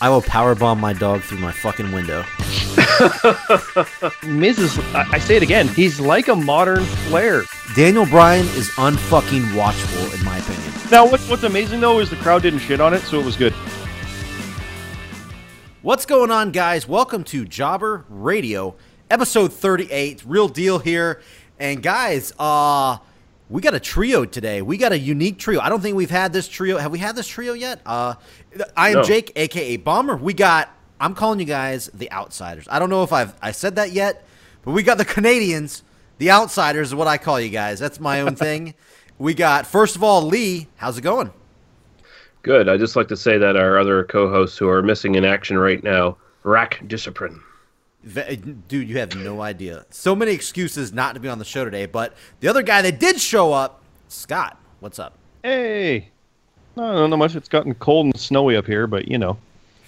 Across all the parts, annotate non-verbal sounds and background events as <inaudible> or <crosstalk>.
I will powerbomb my dog through my fucking window. <laughs> Miz is, I I say it again, he's like a modern Flair. Daniel Bryan is unfucking watchful, in my opinion. Now, what's, what's amazing though is the crowd didn't shit on it, so it was good. What's going on, guys? Welcome to Jobber Radio, episode 38. Real deal here. And guys, uh we got a trio today. We got a unique trio. I don't think we've had this trio. Have we had this trio yet? Uh I am No. Jake, aka Bomber. We got I'm calling you guys the outsiders. I don't know if I've I said that yet, but we got the Canadians, the outsiders is what I call you guys. That's my own thing. <laughs> We got first of all Lee. How's it going? Good. I'd just like to say that our other co-hosts who are missing in action right now, rack discipline. Dude, you have no idea. So many excuses not to be on the show today, but the other guy that did show up, Scott. What's up? Hey. No, not know much. It's gotten cold and snowy up here, but you know.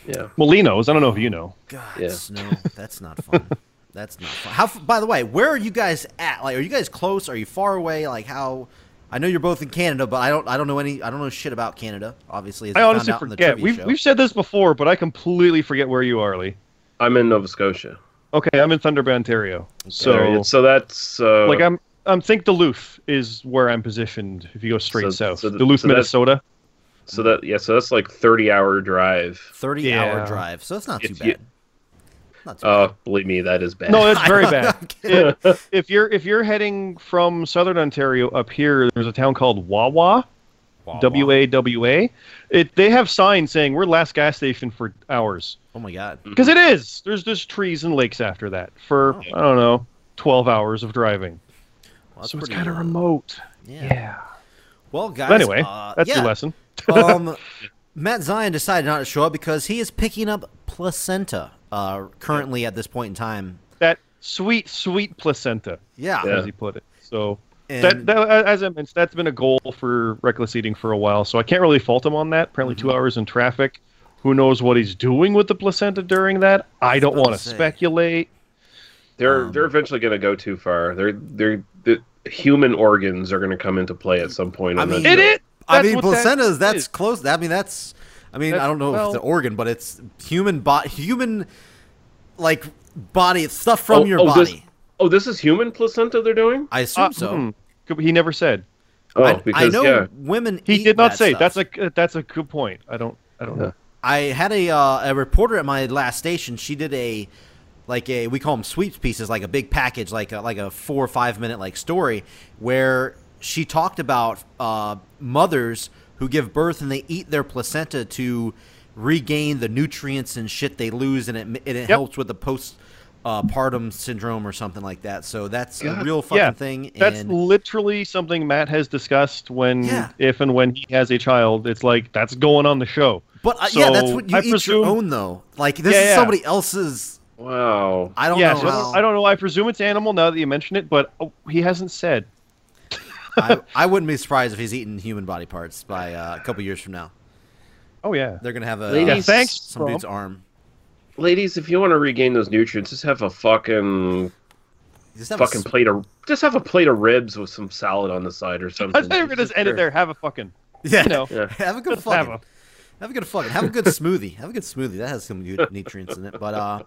Yeah. Well, Lee knows. I don't know if you know. God, Yeah. snow. That's not fun. <laughs> That's not fun. How? By the way, where are you guys at? Like, are you guys close? Are you far away? Like, how? I know you're both in Canada, but I don't. I don't know any. I don't know shit about Canada. Obviously, I we found honestly out in the forget. trivia We've, show. we've said this before, but I completely forget where you are, Lee. I'm in Nova Scotia. Okay, I'm in Thunder Bay, Ontario. So, So, so that's uh, like, I'm, I'm think Duluth is where I'm positioned if you go straight So- south. so th- Duluth, so that's- Minnesota. So that yeah, so that's like 30 hour drive. thirty hour drive, so that's not too If you- bad. Not too Uh, believe me, that is bad. No, it's very <laughs> bad. if, if you're if you're heading from southern Ontario up here, there's a town called Wawa, W A W A. It they have signs saying we're last gas station for hours Oh my god. because it is. There's just trees and lakes after that for Oh. I don't know, 12 hours of driving. Well, so it's kind of uh, remote. Yeah. Yeah. Well, guys. But anyway, uh, that's yeah. your lesson. Um, Matt Zion decided not to show up because he is picking up placenta uh, currently at this point in time. That sweet, sweet placenta, Yeah. Yeah. as he put it. So. That, that, as I mentioned, that's been a goal for reckless eating for a while. So I can't really fault him on that. Apparently, Mm-hmm. two hours in traffic. Who knows what he's doing with the placenta during that? I don't want to to speculate. they're um, they're eventually going to go too far. They're they're the human organs are going to come into play at some point. I on mean- that It show. is. I mean, what that placentas, that's is. close. I mean, that's, I mean, I don't know if it's an organ, but it's human body, human, like, body, it's stuff from Oh, your oh, body. This, oh, this is human placenta they're doing. I assume Uh, so. hmm. He never said. Oh, I, because I know yeah, women He eat did not that say. stuff. That's a that's a good point. I don't I don't know. I had a uh, a reporter at my last station. She did a like a we call them sweeps pieces, like a big package, like a, like a four or five minute like story where she talked about uh, mothers who give birth and they eat their placenta to regain the nutrients and shit they lose, and it and it helps with the post. Uh, partum syndrome or something like that. So that's a real fucking yeah, thing. That's and literally something Matt has discussed when, Yeah. if and when he has a child. It's like that's going on the show. but uh, yeah, that's what you I eat presume- your own though. Like this Yeah, is yeah. somebody else's. wow. I don't yeah, know. so I how- don't, I don't know. I presume it's animal now that you mention it, but oh, he hasn't said. <laughs> I, I wouldn't be surprised if he's eating human body parts by uh, a couple years from now. Oh yeah. They're gonna have a Ladies- uh, thanks, some Trump. dude's arm. Ladies, if you want to regain those nutrients, just have a fucking Just have a fucking s- plate of just have a plate of ribs with some salad on the side or I something. thought we were gonna just end it there. Have a fucking. yeah, you know. <laughs> Yeah. have a good Just have fucking. a- Have a good fucking. Have a good smoothie. Have a good smoothie. That has some good nutrients in it. But uh,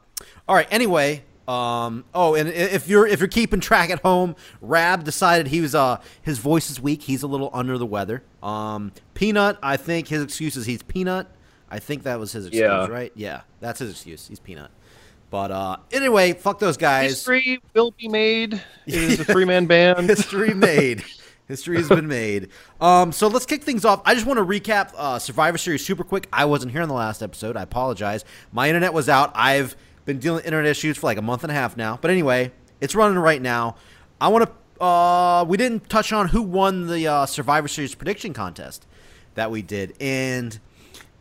all right. Anyway, um, oh, and if you're if you're keeping track at home, Rab decided he was uh his voice is weak. He's a little under the weather. Um, Peanut, I think his excuse is he's Peanut. I think that was his excuse, Yeah. right? Yeah, that's his excuse. He's Peanut. But uh, anyway, fuck those guys. History will be made. It is a three man <laughs> band. History made. History has been made. Um, so let's kick things off. I just want to recap uh, Survivor Series super quick. I wasn't here in the last episode. I apologize. My internet was out. I've been dealing with internet issues for like a month and a half now. But anyway, it's running right now. I want to uh, we didn't touch on who won the uh, Survivor Series prediction contest that we did, and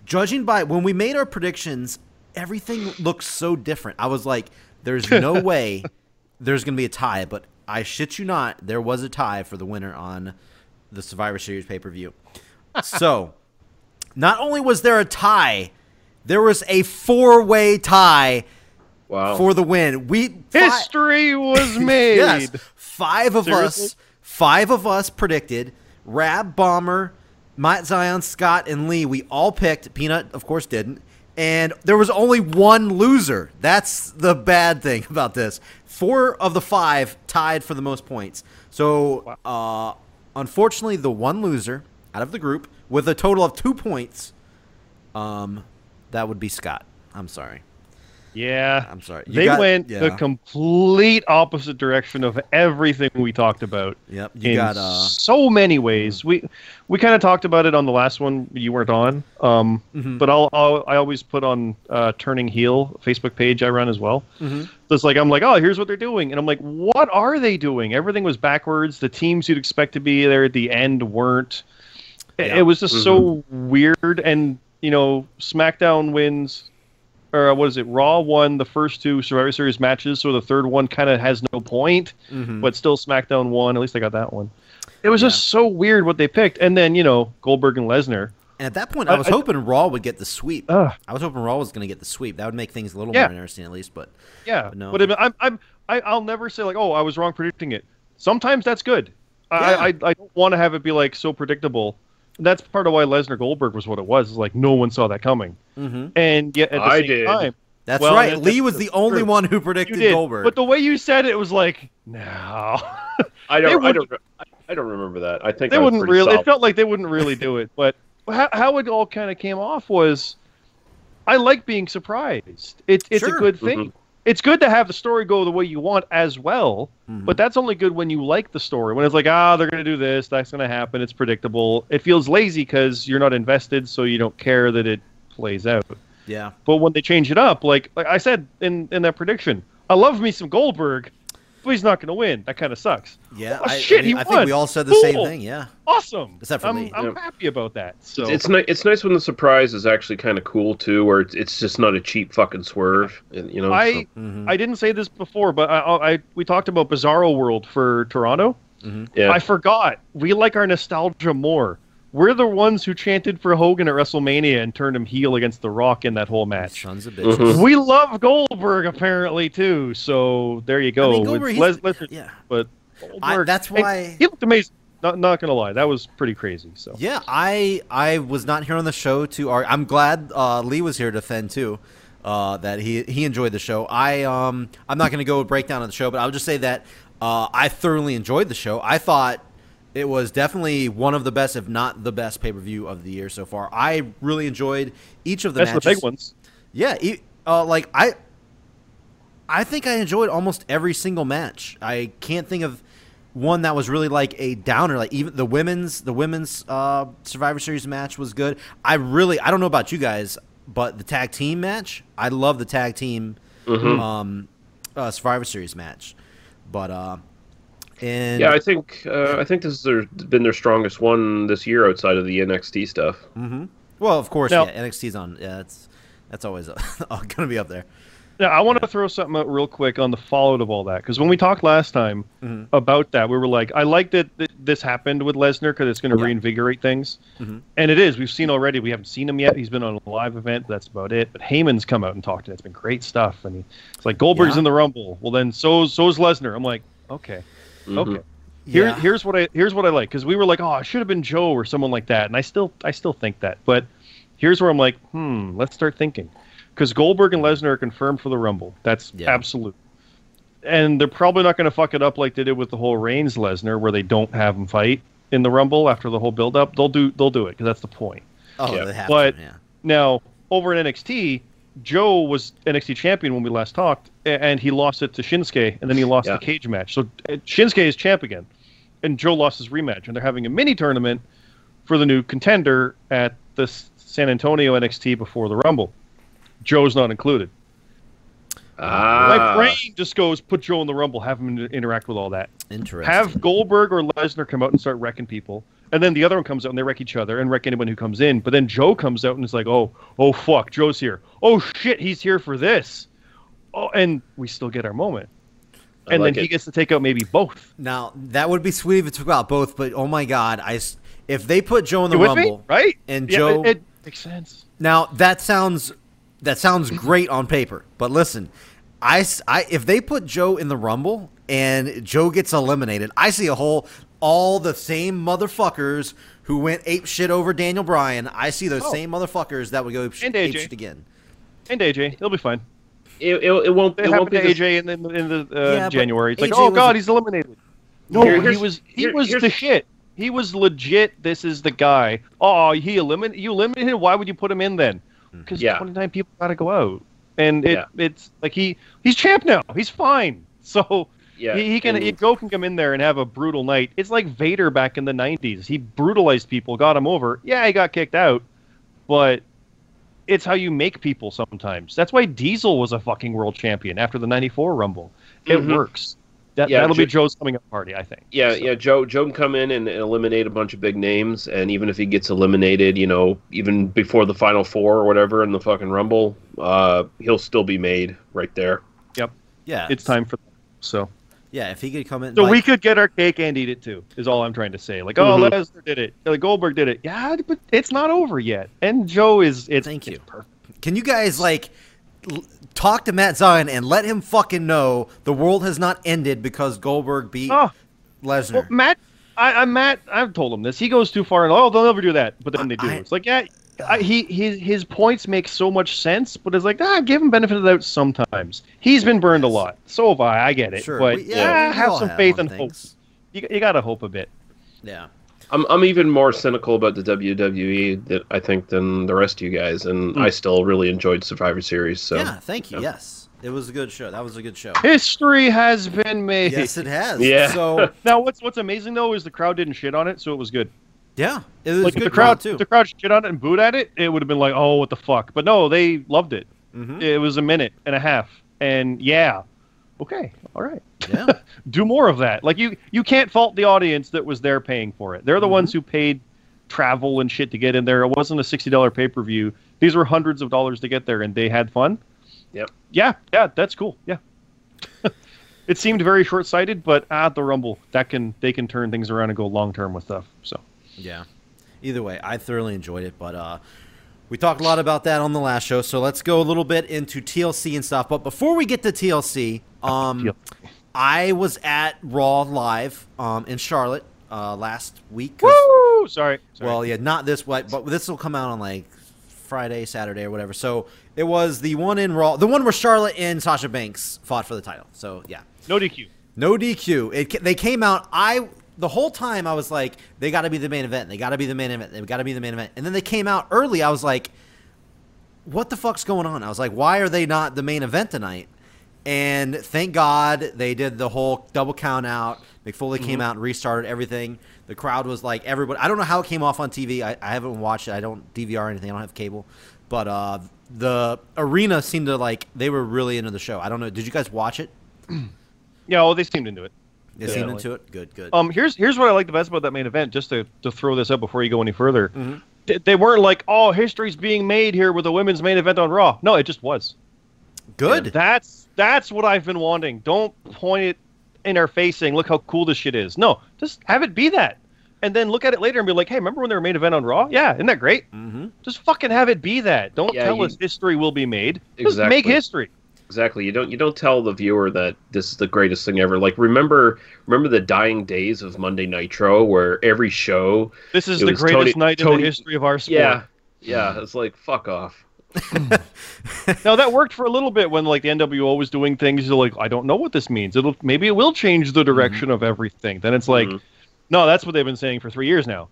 judging by when we made our predictions, everything looks so different. I was like, "There's no <laughs> way there's going to be a tie," but I shit you not, there was a tie for the winner on the Survivor Series pay per view. so, not only was there a tie, there was a four way tie Wow. for the win. We fi- History was <laughs> made. yes, five of Seriously? us, five of us predicted. Rab Bomber, Matt Zion, Scott, and Lee. We all picked. Peanut, of course, didn't. And there was only one loser. That's the bad thing <laughs> about this. Four of the five tied for the most points. So, uh, unfortunately, the one loser out of the group with a total of two points, um, that would be Scott. I'm sorry. Yeah. I'm sorry. You They got- went yeah. the complete opposite direction of everything we talked about. Yep. You in got uh, so many ways. We we kind of talked about it on the last one you weren't on. Um, Mm-hmm. but I'll, I'll I always put on uh, Turning Heel Facebook page I run as well. Mm-hmm. So it's like I'm like, oh, here's what they're doing, and I'm like, what are they doing? Everything was backwards. The teams you'd expect to be there at the end weren't. Yeah. It was just so weird, and you know, SmackDown wins. Or uh, what is it? Raw won the first two Survivor Series matches, so the third one kind of has no point mhm. but still SmackDown won. At least I got that one. It was just so weird what they picked, and then you know Goldberg and Lesnar. And at that point, I I- was I- hoping Raw would get the sweep. Ugh. I was hoping Raw was going to get the sweep. That would make things a little Yeah. more interesting, at least. But Yeah, But no. but I- I'm I'm I, I'll never say like, oh, I was wrong predicting it. Sometimes that's good. I I, I don't want to have it be like so predictable. That's part of why Lesnar Goldberg was what it was. Is like no one saw that coming, Mhm. and yet at the I same did. time, that's Well, right. Lee was the only true. one who predicted. Goldberg. But the way you said it, it was like no. I don't. I don't. I- I don't remember that. I think they I wouldn't pretty really. It felt like they wouldn't really do it. But how, how it all kind of came off was, I like being surprised. It, it's Sure. a good thing. Mhm. It's good to have the story go the way you want as well. Mhm. But that's only good when you like the story. When it's like, ah, they're going to do this, that's going to happen. It's predictable. It feels lazy because you're not invested, so you don't care that it plays out. yeah, But when they change it up, like like I said in in that prediction, I love me some Goldberg, but he's not going to win. That kind of sucks. yeah. Oh, I, shit, I, mean, he I think we all said the same thing. Yeah. Awesome. Except for I'm, me. I'm Yep. happy about that. So It's nice. It's nice when the surprise is actually kind of cool too, where it's, it's just not a cheap fucking swerve. You know. I so- Mhm. I didn't say this before, but I, I we talked about Bizarro World for Toronto. yeah. I forgot. We like our nostalgia more. We're the ones who chanted for Hogan at WrestleMania and turned him heel against The Rock in that whole match. Sons of bitches. Mhm. We love Goldberg apparently too. So there you go. I mean, With Goldberg, Les- he's- Lesnar- yeah. but I, that's why. he looked amazing. Not not gonna lie, that was pretty crazy. So Yeah, I I was not here on the show to argue. I'm glad uh, Lee was here to defend too. Uh, that he he enjoyed the show. I um I'm not going to go break down of the show, but I'll just say that uh, I thoroughly enjoyed the show. I thought it was definitely one of the best, if not the best, pay per view of the year so far. I really enjoyed each of the that's the matches. big ones. Yeah, uh, like I, I think I enjoyed almost every single match. I can't think of one that was really like a downer. Like even the women's, the women's uh, Survivor Series match was good. I really, I don't know about you guys, but the tag team match, I love the tag team Mhm. um, uh, Survivor Series match. But uh, and yeah, I think uh, I think this has their, been their strongest one this year outside of the NXT stuff. hmm well, of course, Now- yeah, NXT's on. Yeah, that's that's always uh, going to be up there. Now, I want to throw something out real quick on the fallout of all that because when we talked last time Mhm. about that, we were like, I like that th- this happened with Lesnar because it's going to Yeah. reinvigorate things, Mhm. and it is. We've seen already. We haven't seen him yet. He's been on a live event. That's about it. But Heyman's come out and talked. and It's been great stuff. And he, it's like Goldberg's Yeah. in the Rumble. Well, then so so's Lesnar. I'm like, okay, Mhm. okay. Here, Yeah. here's what I here's what I like because we were like, oh, it should have been Joe or someone like that, and I still I still think that. But here's where I'm like, hmm, let's start thinking because Goldberg and Lesnar are confirmed for the Rumble. That's Yeah. absolute. And they're probably not going to fuck it up like they did with the whole Reigns Lesnar, where they don't have them fight in the Rumble after the whole build up. They'll do they'll do it because that's the point. Oh, Yeah. they have But- to, yeah. Now, over in NXT, Joe was NXT champion when we last talked, and he lost it to Shinsuke, and then he lost Yeah. the cage match. So uh, Shinsuke is champ again, and Joe lost his rematch, and they're having a mini tournament for the new contender at the San Antonio NXT before the Rumble. Joe's not included. Ah, My brain just goes, put Joe in the Rumble, have him interact with all that. Interesting. Have Goldberg or Lesnar come out and start wrecking people. And then the other one comes out and they wreck each other and wreck anyone who comes in. But then Joe comes out and it's like, oh, oh fuck, Joe's here. Oh shit, he's here for this. Oh, and we still get our moment. I And like then he gets to take out maybe both. now that would be sweet if it took out both, but oh my god, I s- if they put Joe in the You with me? Rumble, Right? And Yeah, Joe, it, it makes sense. Now that sounds that sounds great on paper, but listen, I, s- I- if they put Joe in the Rumble and Joe gets eliminated, I see a whole all the same motherfuckers who went ape shit over Daniel Bryan. I see those Oh. same motherfuckers that would go ape, sh- And ape shit again. And AJ, he'll be fine. it, it, it won't. It, It won't be to this- AJ in the, in the uh, Yeah, January. It's like, oh god, a- he's eliminated. No, Here- he was he here- was here's- the shit. He was legit. This is the guy. Oh, he eliminated you eliminated him. Why would you put him in then? Because Yeah. 29 people got to go out, and it, Yeah. it's like he he's champ now. He's fine. <laughs> So Yeah, he, he can and- Joe can come in there and have a brutal night. It's like Vader back in the 90s. He brutalized people, got him over. Yeah, he got kicked out, but it's how you make people sometimes. That's why Diesel was a fucking world champion after the 94 Rumble. It Mhm. works. That, Yeah, that'll be Joe's coming up party, I think. Yeah, So- yeah. Joe Joe can come in and eliminate a bunch of big names, and even if he gets eliminated, you know, even before the final four or whatever in the fucking rumble, uh, he'll still be made right there. Yep. Yeah, It's time for so. Yeah, if he could come in, So like- we could get our cake and eat it too. Is all I'm trying to say. Like, oh, Mhm. Lesnar did it. Like Goldberg did it. Yeah, but it's not over yet. And Joe is. It's Thank you. it's perfect. Can you guys like l- talk to Matt Zion and let him fucking know the world has not ended because Goldberg beat Oh, Lesnar? well, Matt. I, I Matt. I've told him this. He goes too far, and oh, they'll never do that. But then they do. I- it's like, yeah, I, he his his points make so much sense, but it's like, ah, give him benefit of the doubt sometimes. He's been burned a lot. So have I. I get it. sure, but we- yeah, we have some faith on and hope. You, you gotta hope a bit. Yeah, I'm I'm even more cynical about the WWE that I think than the rest of you guys, and I still really enjoyed Survivor Series. So yeah. Thank you. yeah. Yes, it was a good show. That was a good show. History has been made. yes, it has. Yeah. So <laughs> Now, what's what's amazing though is the crowd didn't shit on it, so it was good. Yeah, it was like good the crowd, too. the crowd shit on it and booed at it, it would have been like, oh, what the fuck? But no, they loved it. Mhm. It was a minute and a half, and yeah, okay, all right, Yeah, <laughs> do more of that. Like you, you can't fault the audience that was there paying for it. They're the Mm-hmm. ones who paid travel and shit to get in there. It wasn't a sixty dollar pay per view. These were hundreds of dollars to get there, and they had fun. Yep. Yeah, yeah, that's cool. Yeah. <laughs> it seemed very short sighted, but at the Rumble, that can they can turn things around and go long term with stuff. So. Yeah. Either way, I thoroughly enjoyed it, but uh. We talked a lot about that on the last show, so let's go a little bit into TLC and stuff. But before we get to TLC, um, TLC. I was at Raw live um, in Charlotte uh, last week. Woo! Sorry. Sorry. Well, yeah, not this way, but this will come out on like Friday, Saturday, or whatever. So it was the one in Raw, the one where Charlotte and Sasha Banks fought for the title. So yeah, no DQ. no DQ. It they came out. I the whole time I was like, they got to be the main event. They got to be the main event. They got to be the main event. And then they came out early. I was like, what the fuck's going on? I was like, why are they not the main event tonight? And thank God they did the whole double count out. Mick Foley came out and restarted everything. The crowd was like everybody. I don't know how it came off on TV. I, I haven't watched it. I don't DVR anything. I don't have cable. But uh, the arena seemed to like they were really into the show. I don't know. Did you guys watch it? <clears throat> Yeah, well, they seemed into it. They Yeah. seemed into it. Good, good. Um, here's here's what I like the best about that main event. Just to, to throw this up before you go any further, Mm-hmm. Th- they weren't like, oh, history's being made here with the women's main event on Raw. No, it just was. good. That's that's what I've been wanting. Don't point it in our face saying, look how cool this shit is. No, just have it be that, and then look at it later and be like, hey, remember when they were main event on Raw? Yeah, isn't that great? mm-hmm. Just fucking have it be that. Don't Yeah, tell you- us history will be made. Just Exactly. make history. Exactly, you don't you don't tell the viewer that this is the greatest thing ever. Like remember remember the dying days of Monday Nitro, where every show, This is the greatest Tony- night in the history of our sport. yeah, yeah, it's like fuck off. <laughs> Now that worked for a little bit when like the NWO was doing things. You're like, I don't know what this means. It'll maybe it will change the direction of everything. Then it's like, Mhm. no, that's what they've been saying for three years now.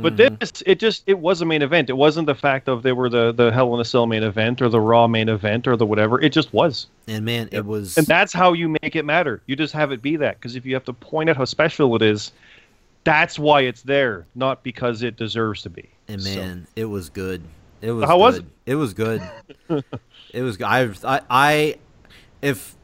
But mm-hmm. this, it just it was a main event. It wasn't the fact of they were the the Hell in a Cell main event or the Raw main event or the whatever. It just was, And man, it was. and that's how you make it matter. You just have it be that because if you have to point out how special it is, that's why it's there, not because it deserves to be. And So- man, it was good. It was. How was good. it? was good. <laughs> it was. good. I, I. I. if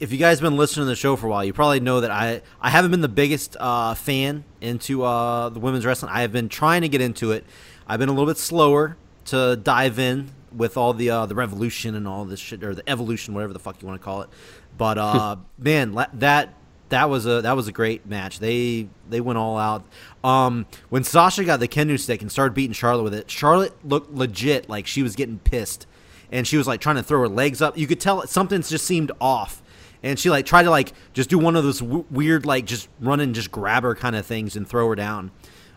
if you guys have been listening to the show for a while, you probably know that I I haven't been the biggest uh, fan into uh, the women's wrestling. I have been trying to get into it. I've been a little bit slower to dive in with all the uh, the revolution and all this shit or the evolution, whatever the fuck you want to call it. But uh, <laughs> man, la- that that was a that was a great match. They they went all out. Um, when Sasha got the kendo stick and started beating Charlotte with it, Charlotte looked legit like she was getting pissed, and she was like trying to throw her legs up. You could tell something just seemed off, and she like tried to like just do one of those w- weird like just run and just grab her kind of things and throw her down.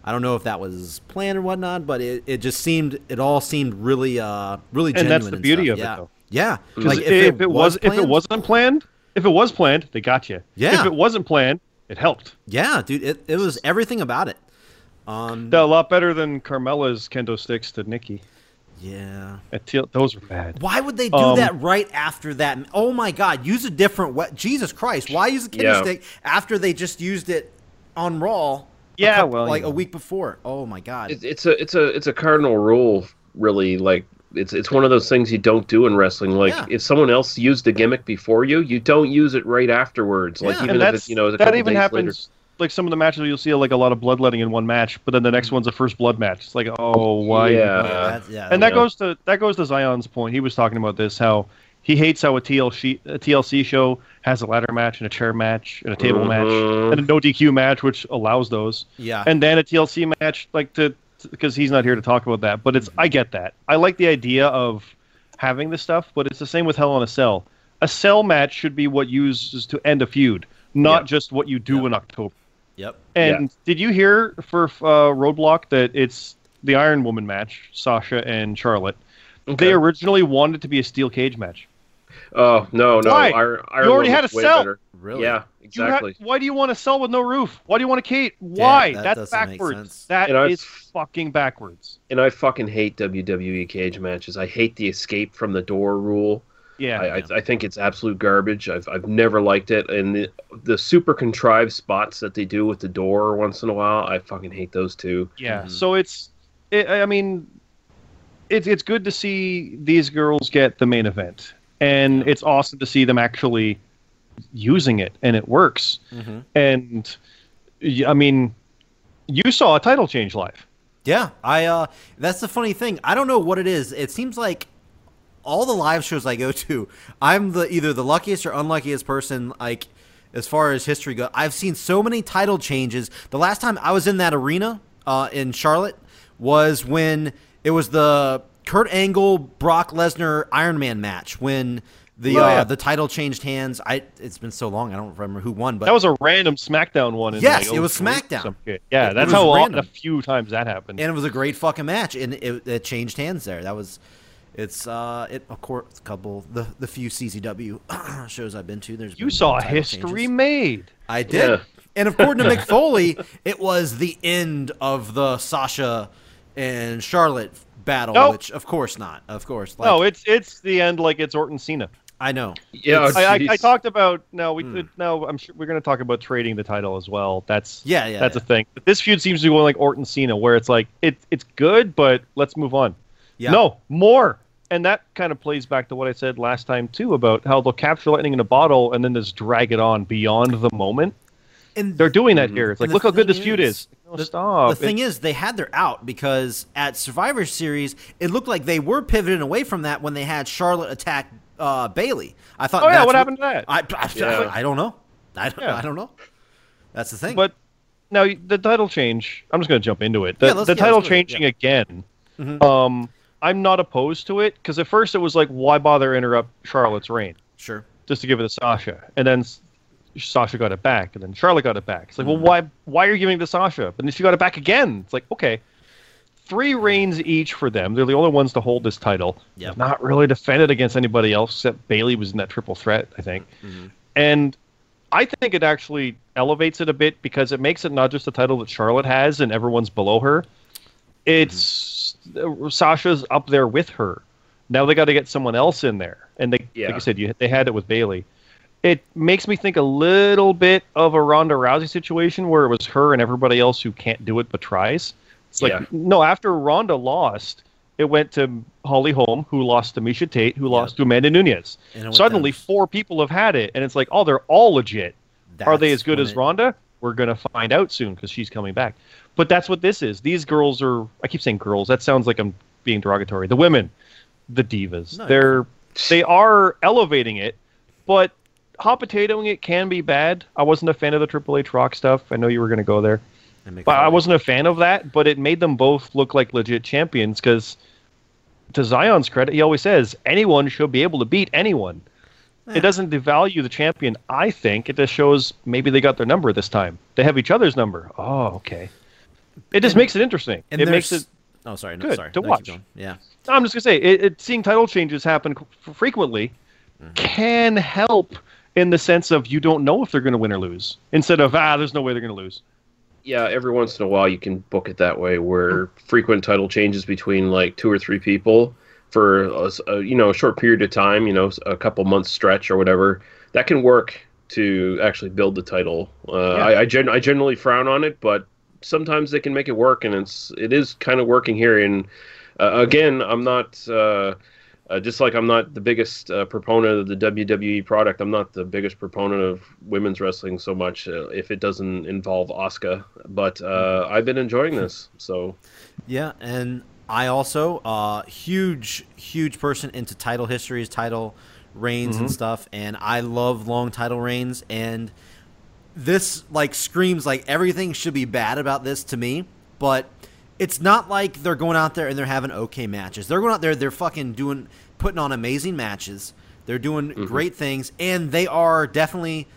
I don't know if that was planned or whatnot, but it, it just seemed it all seemed really uh really And genuine. that's the beauty stuff. of it, yeah. though. Yeah, like if, it was, if planned- it wasn't planned, if it was planned, they got you. Yeah. If it wasn't planned, it helped. yeah, dude, it, it was everything about it. Um, A lot better than Carmella's kendo sticks to Nikki. Yeah. That Those were bad. Why would they do Um, that right after that? Oh my God! Use a different. We- Jesus Christ! Why use a kendo Yeah. stick after they just used it on Raw? Yeah, couple- well, like know. a week before. Oh my God! It, it's a it's a it's a cardinal rule, really. Like it's it's one of those things you don't do in wrestling. Like Yeah. if someone else used a gimmick before you, you don't use it right afterwards. Like Yeah. even and if that's it's you know a that couple even days happens. later. Like some of the matches, you'll see like a lot of bloodletting in one match, but then the next one's a first blood match. It's like, oh, why? Yeah. yeah, and that Yeah. goes to that goes to Zion's point. He was talking about this how he hates how a TLC a TLC show has a ladder match and a chair match and a table match Mhm. and a no DQ match, which allows those, yeah. and then a TLC match like to because he's not here to talk about that. But it's I get that. I like the idea of having this stuff, but it's the same with Hell in a Cell. A cell match should be what uses to end a feud, not Yeah. just what you do Yeah. in October. Yep. And did you hear for uh, Roadblock that it's the Iron Woman match, Sasha and Charlotte? Okay. They originally wanted it to be a steel cage match. Oh no no! Why? Iron, Iron You already Woman's had a way cell. better. Really? Yeah, You ha- exactly. why do you want a cell with no roof? Why do you want a cage? Why? that That's doesn't make backwards. sense. That And I- is fucking backwards. and I fucking hate WWE cage matches. I hate the escape from the door rule. Yeah. I, I, I think it's absolute garbage. I've, I've never liked it, and the the super contrived spots that they do with the door once in a while, I fucking hate those too. Yeah. Mhm. So it's, it, I mean, it's it's good to see these girls get the main event, and it's awesome to see them actually using it, and it works. hmm And I mean, you saw a title change live. Yeah, I. uh That's the funny thing. I don't know what it is. It seems like all the live shows I go to, I'm the either the luckiest or unluckiest person. Like as far as history goes, I've seen so many title changes. The last time I was in that arena uh, in Charlotte was when it was the Kurt Angle Brock Lesnar Iron Man match when. The, Oh, uh, the title changed hands. I it's been so long I don't remember who won, but That was a random SmackDown one. In Yes, like it was SmackDown. Yeah, It that's was how random. a few times that happened. and it was a great fucking match, and it, it changed hands there. That was, it's uh, it of course a couple the the few CZW <clears throat> shows I've been to. There's you been saw history changes. made. I did, Yeah. and according to Mick <laughs> Foley, it was the end of the Sasha and Charlotte battle. Nope. Which of course not. Of course, like, no, it's it's the end like it's Orton Cena. I know. Yeah, I, I, I talked about no, we could no. I'm sure we're going to talk about trading the title as well. That's Yeah, yeah, that's yeah. a thing. But this feud seems to be going like Orton Cena, where it's like it it's good, but let's move on. Yeah. No more. And that kind of plays back to what I said last time too about how they'll capture lightning in a bottle and then just drag it on beyond the moment. And They're doing that here. It's like, look how good thing this feud is, is. No, the, stop. The thing It- is, they had their out because at Survivor Series, it looked like they were pivoting away from that when they had Charlotte attack uh, Bayley. I thought. Oh, yeah, that's what happened to that? I, I, Yeah. I don't know. I don't, Yeah. I don't know. That's the thing. But now the title change. I'm just going to jump into it. The, Yeah, the yeah, title let's do it, changing yeah. again. Mhm. Um, I'm not opposed to it because at first it was like, why bother interrupt Charlotte's reign sure. just to give it to Sasha, and then Sasha got it back, and then Charlotte got it back. It's like, Mm-hmm. well, why why are you giving it to Sasha? But then she got it back again. It's like, okay, three reigns each for them. They're the only ones to hold this title. Yep. Not really defended against anybody else except Bayley was in that triple threat, I think. Mm-hmm. And I think it actually elevates it a bit because it makes it not just a title that Charlotte has and everyone's below her. It's Mm-hmm. Sasha's up there with her. Now they got to get someone else in there, and they, Yeah. like I said, you, they had it with Bayley. It makes me think a little bit of a Ronda Rousey situation where it was her and everybody else who can't do it but tries. It's like Yeah. no, after Ronda lost, it went to Holly Holm, who lost to Miesha Tate, who lost to Amanda Nunes. And it went Suddenly, down. four people have had it, and it's like, oh, they're all legit. Are they as good as Ronda? We're gonna find out soon because she's coming back. But that's what this is. These girls are. I keep saying girls. That sounds like I'm being derogatory. The women, the divas. No, they're they are elevating it, but hot potatoing it can be bad. I wasn't a fan of the Triple H Rock stuff. I know you were gonna go there. But I wasn't a fan of that, but it made them both look like legit champions because, to Zion's credit, he always says anyone should be able to beat anyone. It doesn't devalue the champion, I think. It just shows maybe they got their number this time. They have each other's number. Oh, okay. It just makes it interesting. And it makes it. Oh, sorry. No, good sorry. to No, watch. going. Yeah. I'm just gonna say, it, it, seeing title changes happen f- frequently Mm-hmm. can help in the sense of you don't know if they're going to win or lose. Instead of ah, there's no way they're going to lose. Yeah, every once in a while you can book it that way, where frequent title changes between like two or three people for a, you know a short period of time, you know, a couple months stretch or whatever. That can work to actually build the title. Uh, Yeah. I I, gen- I generally frown on it, but sometimes they can make it work, and it's it is kind of working here. And uh, again, I'm not. Uh, uh, just like I'm not the biggest uh, proponent of the WWE product, I'm not the biggest proponent of women's wrestling so much uh, if it doesn't involve Asuka. But uh, I've been enjoying this, so Yeah, and I also uh huge huge person into title histories, title reigns Mm-hmm. and stuff, and I love long title reigns and this like screams like everything should be bad about this to me, but it's not like they're going out there and they're having okay matches. They're going out there, they're fucking doing putting on amazing matches. They're doing great things, and they are definitely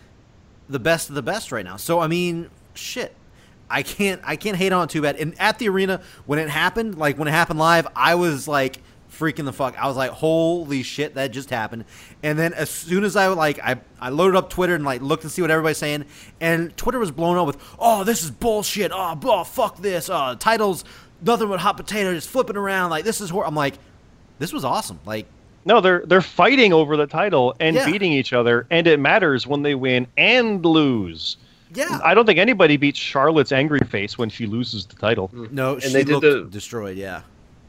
the best of the best right now. So I mean, shit. I can't I can't hate on it too bad. And at the arena when it happened, like when it happened live, I was like freaking the fuck. I was like, holy shit, that just happened. And then as soon as I like I, I loaded up Twitter and like looked to see what everybody's saying, and Twitter was blown up with, oh, this is bullshit. Oh, oh fuck this. Uh, titles, nothing but hot potato, just flipping around. Like this is hor I'm like, this was awesome. Like No, they're they're fighting over the title and Yeah. beating each other, and it matters when they win and lose. Yeah. I don't think anybody beats Charlotte's angry face when she loses the title. Mm. no, she they did the- destroyed. Yeah.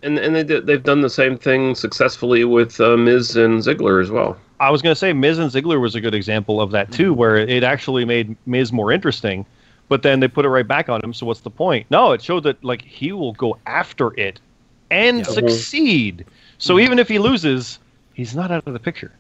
and and they did, they've done the same thing successfully with uh, Miz and Ziggler as well. I was going to say Miz and Ziggler was a good example of that too, mm. where it actually made Miz more interesting, but then they put it right back on him. So what's the point? No, it showed that like he will go after it and Yeah. Mm-hmm. succeed. So mm. even if he loses, he's not out of the picture.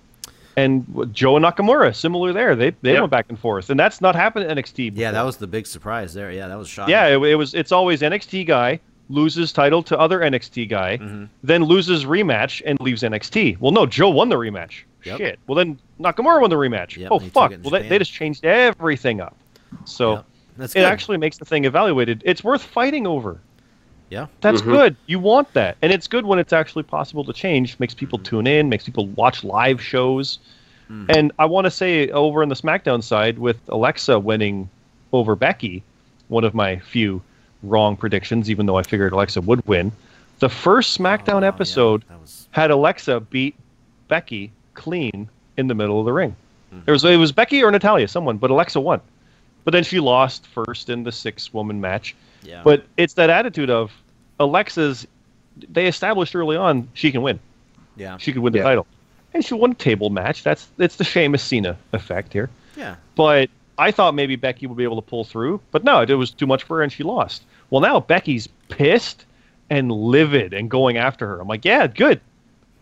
And Joe and Nakamura, similar there. They they Yeah. went back and forth, and that's not happened at NXT. Yeah, that was the big surprise there. Yeah, that was shocking. Yeah, it, it was. It's always NXT guy loses title to other NXT guy, Mm-hmm. then loses rematch and leaves NXT. Well, no, Joe won the rematch. Yep. Shit. Well, then Nakamura won the rematch. Yep, oh fuck. Well, they, they just changed everything up. So Yep. It actually makes the thing evaluated. It's worth fighting over. Yeah. That's Mhm. good. You want that, and it's good when it's actually possible to change. Makes people mm-hmm. tune in. Makes people watch live shows. Mm-hmm. And I want to say over on the SmackDown side, with Alexa winning over Becky, one of my few wrong predictions, even though I figured Alexa would win. The first SmackDown Oh, yeah, episode that was had Alexa beat Becky clean in the middle of the ring. Mm-hmm. There was it was Becky or Natalya, someone, but Alexa won. But then she lost first in the six woman match. Yeah. But it's that attitude of Alexa's. They established early on she can win. yeah. She could win the Yeah. title, and she won a table match. That's it's the Sheamus Cena effect here. yeah. But I thought maybe Becky would be able to pull through, but no, it was too much for her, and she lost. Well, now Becky's pissed and livid and going after her. I'm like, yeah, good.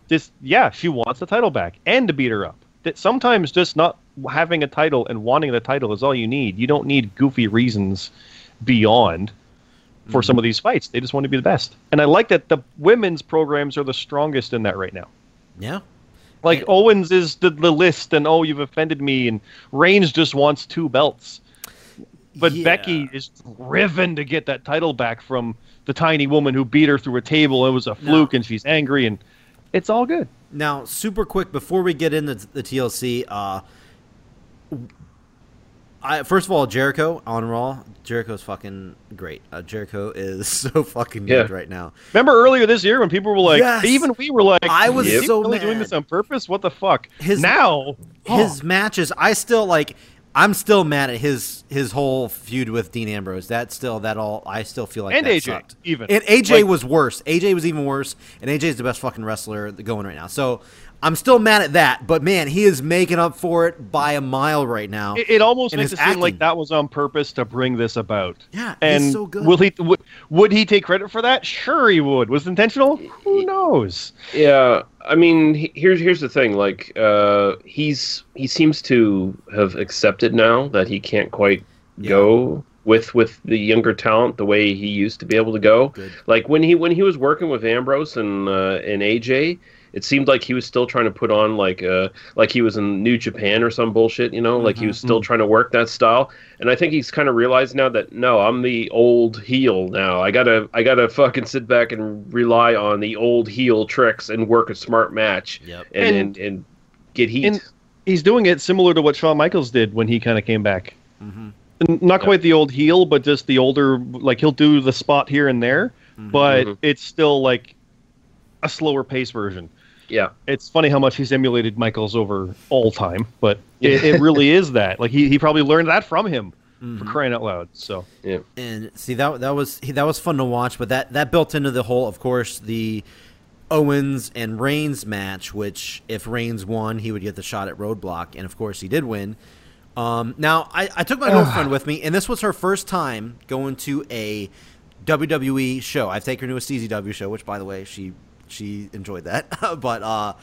This, yeah, she wants the title back and to beat her up. That sometimes just not having a title and wanting the title is all you need. You don't need goofy reasons beyond for some of these fights. They just want to be the best. And I like that the women's programs are the strongest in that right now. Yeah. Like Owens is the, the list, and oh, you've offended me, and Reigns just wants two belts. But Yeah. Becky is driven to get that title back from the tiny woman who beat her through a table. It was a fluke, and she's angry, and it's all good. Now, super quick before we get into the TLC, uh, I first of all Jericho on Raw. Jericho's fucking great. Uh, Jericho is <laughs> so fucking good Yeah. right now. Remember earlier this year when people were like, Yes. even we were like, I was "Is he so really doing this on purpose? What the fuck? His- now, His matches, I still like. I'm still mad at his his whole feud with Dean Ambrose. That still that all I still feel like And that AJ, sucked. even. And AJ Like- was worse. AJ was even worse, and AJ is the best fucking wrestler going right now. So I'm still mad at that. But man, he is making up for it by a mile right now. It, it almost And makes his it seem like that was on purpose to bring this about. Yeah, he's and so good. will he? Would, would he take credit for that? Sure, he would. Was it intentional? Who knows? Yeah, I mean, he- here's here's the thing. Like, uh, he's he seems to have accepted now that he can't quite Yeah. go with with the younger talent the way he used to be able to go. Good. Like when he when he was working with Ambrose and uh, and AJ, it seemed like he was still trying to put on like uh like he was in New Japan or some bullshit, you know, like he was still trying to work that style. And I think he's kind of realized now that no, I'm the old heel now. I gotta I gotta fucking sit back and rely on the old heel tricks and work a smart match Yep. and and, And- and, get heat. and- He's doing it similar to what Shawn Michaels did when he kind of came back. Mhm. N- Not quite the old heel, but just the older. Like he'll do the spot here and there, but Mhm. it's still like a slower pace version. Yeah. It's funny how much he's emulated Michaels over all time, but <laughs> it, it really is that. Like he, he probably learned that from him for crying out loud. So yeah, And see that that was that was fun to watch, but that that built into the whole, of course, the Owens and Reigns match. Which if Reigns won, he would get the shot at Roadblock, and of course he did win. Um, now I, I took my girlfriend with me, and this was her first time going to a WWE show. I've taken her to a CZW show, which by the way she she enjoyed that. <laughs> but uh,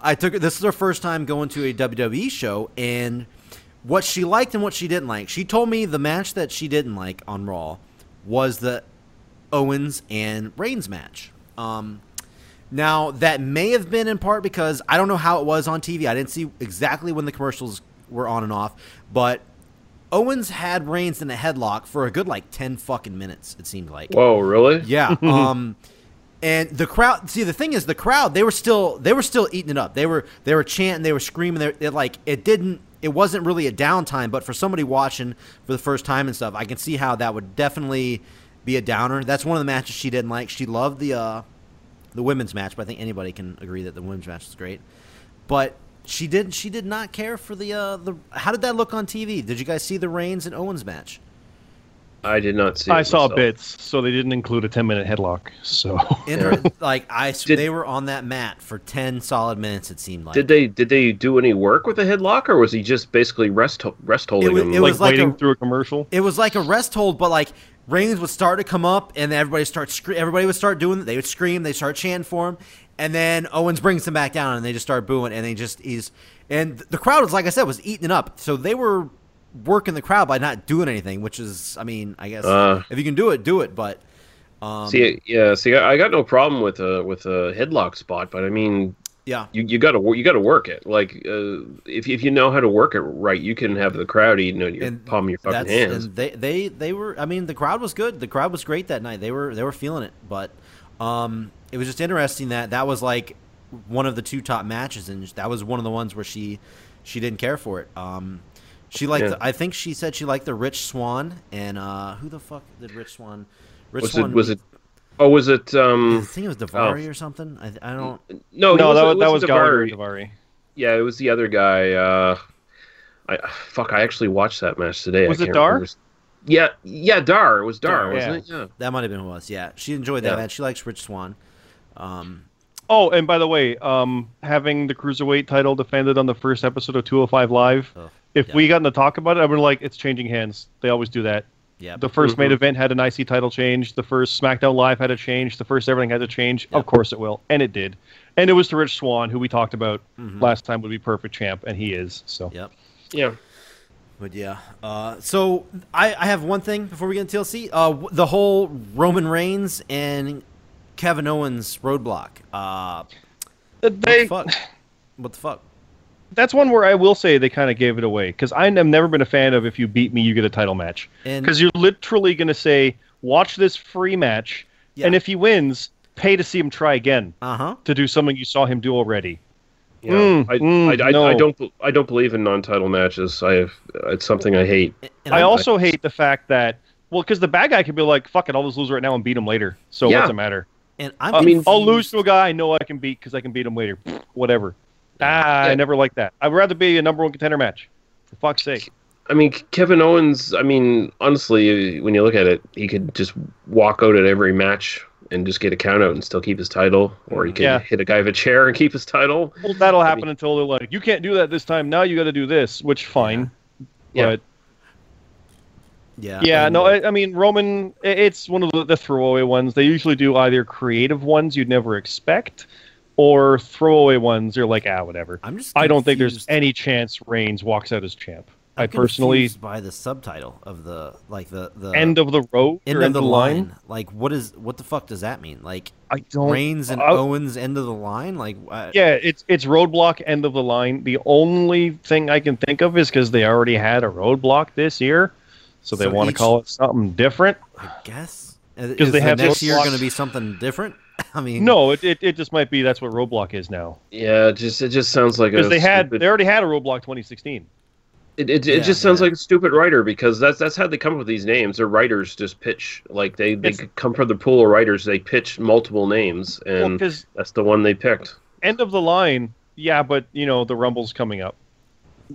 I took her. This is her first time going to a WWE show, and what she liked and what she didn't like. She told me the match that she didn't like on Raw was the Owens and Reigns match. Um, now that may have been in part because I don't know how it was on TV. I didn't see exactly when the commercials were on and off, but Owens had Reigns in a headlock for a good like ten fucking minutes. It seemed like. Whoa, really? Yeah. <laughs> Um and the crowd see the thing is the crowd they were still they were still eating it up. They were they were chanting, they were screaming, they it like it didn't it wasn't really a downtime, but for somebody watching for the first time and stuff, I can see how that would definitely be a downer. That's one of the matches she didn't like. She loved the uh the women's match, but I think anybody can agree that the women's match is great. But she did she did not care for the uh the how did that look on TV? Did you guys see the Reigns and Owens match? I did not see. I it saw myself. bits, so they didn't include a ten minute headlock. So <laughs> Inter- <laughs> like I, s- Did- they were on that mat for ten solid minutes. It seemed like. Did they did they do any work with the headlock, or was he just basically rest rest holding wa- him? it like was like waiting a- through a commercial. It was like a rest hold, but like Reigns would start to come up, and everybody start scre- everybody would start doing. They would scream. They start chanting for him, and then Owens brings him back down, and they just start booing, and they just he's and the crowd was like I said was eating it up. So they were working the crowd by not doing anything, which is I mean I guess Uh. if you can do it, do it. But um, see, yeah, see, I I got no problem with a with a headlock spot, but I mean, yeah, you you got to you got to work it. Like, uh, if if you know how to work it right, you can have the crowd eating on your and palm of your fucking hands. And they, they they were. I mean, the crowd was good. The crowd was great that night. They were they were feeling it. But um, it was just interesting that that was like one of the two top matches, and that was one of the ones where she she didn't care for it. Um, she liked. Yeah. The, I think she said she liked the Rich Swann and uh, who the fuck did Rich Swann? Rich was Swann it was it? Oh, was it? Um, I think it was Daivari or something. I, I don't. no, no, that, wasn't- that was wasn't Daivari. Daivari. Yeah, it was the other guy. Uh, I fuck. I actually watched that match today. I Was it Dar? remember. Yeah, yeah, Dar. It was Dar, Dar, wasn't it? Yeah. That might have been who it was. Yeah, she enjoyed that Yeah. match. She likes Rich Swann. Um, Oh, and by the way, um, having the cruiserweight title defended on the first episode of 205 Live, oh, if yeah. we gotten to talk about it, I'd like, it's changing hands. They always do that. yeah, The 1st main Mhm. event had an IC title change. The first SmackDown Live had a change. The first everything had to change. Yeah. Of course it will, and it did. And it was to Rich Swann, who we talked about Mhm. last time would be perfect champ, and he is. So Yep. Yeah. But yeah, uh, so I, I have one thing before we get into TLC. Uh, the whole Roman Reigns and Kevin Owens roadblock. Uh, what the fuck? What the fuck? That's one where I will say they kind of gave it away because I have never been a fan of if you beat me, you get a title match. Because you're literally going to say, watch this free match, Yeah. and if he wins, pay to see him try again uh huh. to do something you saw him do already. Yeah, Mm, I, mm, I, I, no. I don't I don't believe in non-title matches. I have it's something I hate. And I I'm- also hate the fact that, well, because the bad guy could be like, fuck it, I'll just lose right now and beat him later. So Yeah. what's it matter? and I'm I mean, I'll lose to a guy I know I can beat because I can beat him later. Whatever. Ah, Yeah. I never like that. I'd rather be a number one contender match. For fuck's sake. I mean, Kevin Owens. I mean, honestly, when you look at it, he could just walk out at every match and just get a count out and still keep his title, or he could Yeah. hit a guy with a chair and keep his title. Well, that'll I happen mean- until they're like, you can't do that this time. Now you got to do this, which fine. Yeah. But Yeah. yeah, and- no, I, I mean Roman. It's one of the, the throwaway ones. They usually do either creative ones you'd never expect, or throwaway ones. You're like, ah, whatever. I'm just. I don't think there's any chance Reigns walks out as champ. I'm I personally confused by the subtitle of the like the the end of the road end or of the line. Like, what is what the fuck does that mean? Like I don't. Reigns and I- Owens end of the line? Like, uh, Yeah, it's it's roadblock end of the line. The only thing I can think of is because they already had a roadblock this year, so they So want to call it something different. I guess Because they the have next year going to be something different. <laughs> I mean, No, it, it, it just might be that's what roadblock is now Yeah, it just it just sounds like because they had stupid- they already had a roadblock 2016. It, it, Yeah, it just sounds yeah. like a stupid writer because that's that's how they come up with these names. Their writers just pitch like they, they It's- come from the pool of writers. They pitch multiple names, and Because that's the one they picked. end of the line, yeah, but you know the Rumble's coming up.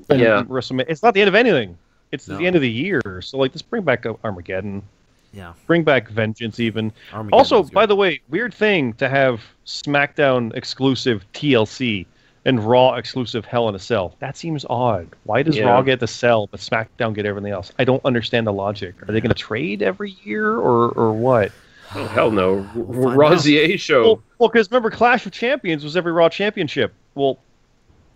And Yeah. WrestleMania, it's not the end of anything. It's No. the end of the year. So like, let's bring back Armageddon. Yeah. Bring back Vengeance even. Armageddon Also, by the way, weird thing to have SmackDown exclusive TLC and Raw exclusive Hell in a Cell. That seems odd. Why does Yeah. Raw get the cell but SmackDown get everything else? I don't understand the logic. Are they going to trade every year or or what? Oh hell no! We'll find Raw out. ZA show. Well, well, because remember, Clash of Champions was every Raw championship. Well,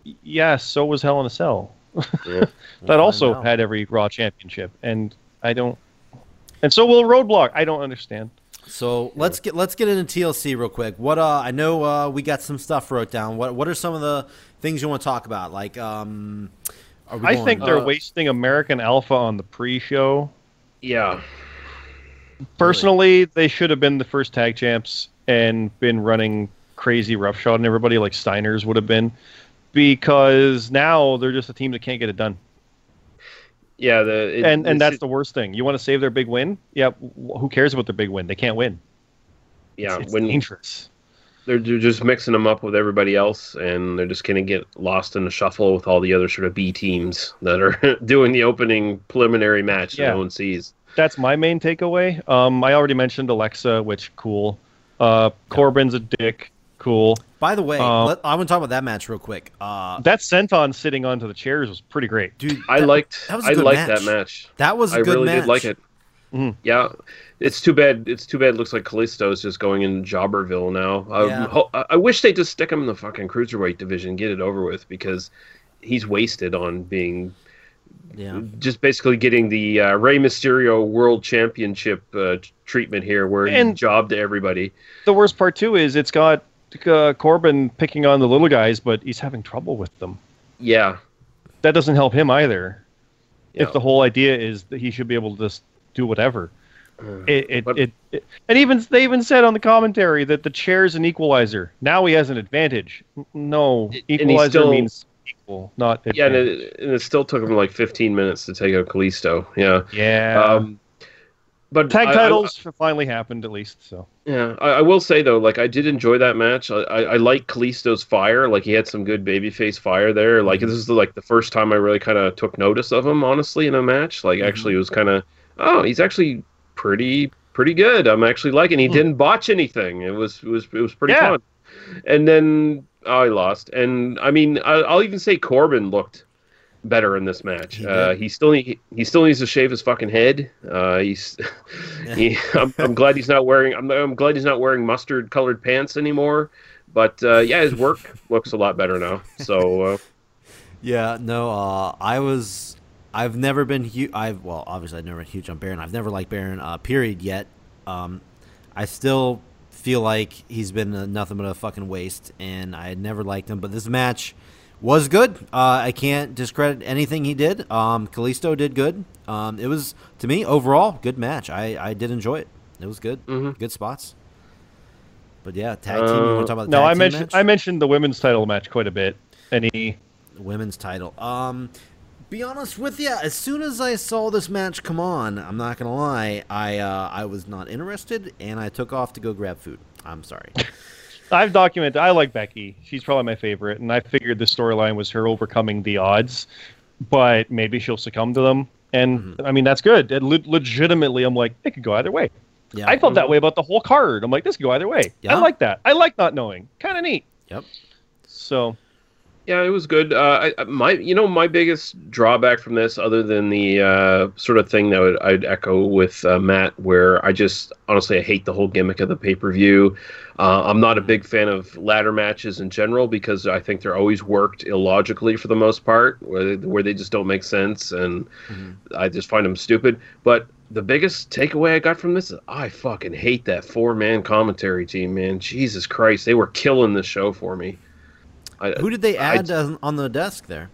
y- yeah, so was Hell in a Cell. Yeah. <laughs> We'll that find also had every Raw championship, and I don't. And so will Roadblock. I don't understand. So let's get let's get into TLC real quick. What uh, I know uh, we got some stuff wrote down. What what are some of the things you want to talk about? Like um, are we I going- think they're uh, wasting American Alpha on the pre-show. yeah, Personally, they should have been the first tag champs and been running crazy roughshod and everybody like Steiner's would have been, because now they're just a team that can't get it done. Yeah. The it, and and that's the worst thing. You want to save their big win? Yeah. Who cares about their big win? They can't win. yeah. it's, it's when dangerous. they're, they're just mixing them up with everybody else, and they're just gonna get lost in the shuffle with all the other sort of B teams that are <laughs> doing the opening preliminary match Yeah. that no one sees. That's my main takeaway. Um, I already mentioned Alexa, which cool. Uh, Corbin's a dick. Cool. By the way, Uh, let, I want to talk about that match real quick. Uh, That senton sitting onto the chairs was pretty great. dude, I liked that was a I good liked match. that match. That was a I good really match. did like it. Mhm. Yeah, it's too bad. It's too bad. It looks like Kalisto is just going in Jobberville now. I, Yeah. I- I wish they just stick him in the fucking cruiserweight division, get it over with, because he's wasted on being Yeah, just basically getting the uh, Rey Mysterio World Championship uh, treatment here, where he And- jobbed to everybody. The worst part too is it's got uh, Corbin picking on the little guys, but he's having trouble with them. Yeah, That doesn't help him either. Yeah. If the whole idea is that he should be able to just do whatever. It, it, But- it, it- and even they even said on the commentary that the chair's an equalizer. Now he has an advantage. No, equalizer still- means equal, not yeah, and it, and it still took him like 15 minutes to take out Kalisto. Yeah, yeah. um, but Tag I- I- titles finally happened at least. So Yeah, I, I will say though, like I did enjoy that match. I, I, I like Kalisto's fire. Like he had some good babyface fire there. Like this is like the first time I really kind of took notice of him, honestly, in a match. Like actually, it was kind of, oh, he's actually pretty pretty good. I'm actually liking. He Hmm. didn't botch anything. It was it was it was pretty Yeah. fun. And then oh, I lost. And I mean, I, I'll even say Corbin looked better in this match. He uh, he still need, he still needs to shave his fucking head. Uh, he's <laughs> he, I'm, I'm glad he's not wearing I'm, I'm glad he's not wearing mustard colored pants anymore. But uh, yeah, his work <laughs> looks a lot better now. So uh, yeah. No, uh, I was. I've never been huge. I've well, obviously, I've never been huge on Baron. I've never liked Baron. Uh, period. Yet, um, I still feel like he's been nothing but a fucking waste, and I had never liked him. But this match was good. Uh, I can't discredit anything he did. Um, Kalisto did good. Um, it was to me overall good match. I, I did enjoy it. It was good. Mhm. Good spots. But yeah, tag team. You want Uh, to talk about the no, tag I team mentioned match? I mentioned the women's title match quite a bit. Any women's title. Um, be honest with you, as soon as I saw this match come on, I'm not gonna lie, I uh, I was not interested, and I took off to go grab food. I'm sorry. <laughs> I've documented. I like Becky. She's probably my favorite, and I figured the storyline was her overcoming the odds. but maybe she'll succumb to them. And Mm-hmm. I mean, that's good. And le- legitimately, I'm like, it could go either way. Yeah. I felt that way about the whole card. I'm like, this could go either way. Yeah. I like that. I like not knowing. Kind of neat. Yep. So Yeah, it was good. Uh, I, my, you know, my biggest drawback from this, other than the uh, sort of thing that would, I'd echo with uh, Matt, where I just honestly I hate the whole gimmick of the pay per view. Uh, I'm not a big fan of ladder matches in general because I think they're always worked illogically for the most part, where they, where they just don't make sense, and I just find them stupid. But the biggest takeaway I got from this is I fucking hate that four man commentary team, man. Jesus Christ, they were killing the show for me. I, Who did they add uh, on the desk there?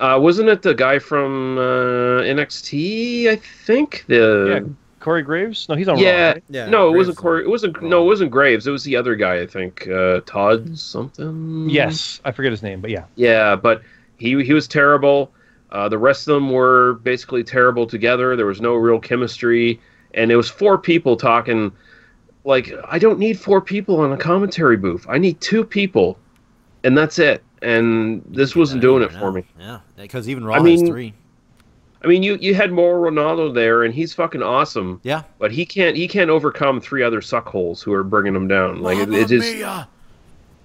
uh, wasn't it the guy from uh, NXT? I think the yeah, Corey Graves. No, he's on yeah, Raw. Right? Yeah, no, it Graves wasn't Corey. It wasn't no, it wasn't Graves. It was the other guy. I think uh, Todd something. Yes, I forget his name, but yeah. Yeah, but he he was terrible. Uh, the rest of them were basically terrible together. There was no real chemistry, and it was four people talking. Like I don't need four people on a commentary booth. I need two people, and that's it. And this wasn't doing it for me. Yeah, because even Raw I mean- three. I mean, you you had Mauro Ranallo there, and he's fucking awesome. Yeah. But he can't he can't overcome three other suckholes who are bringing him down. Like it, it just Mia!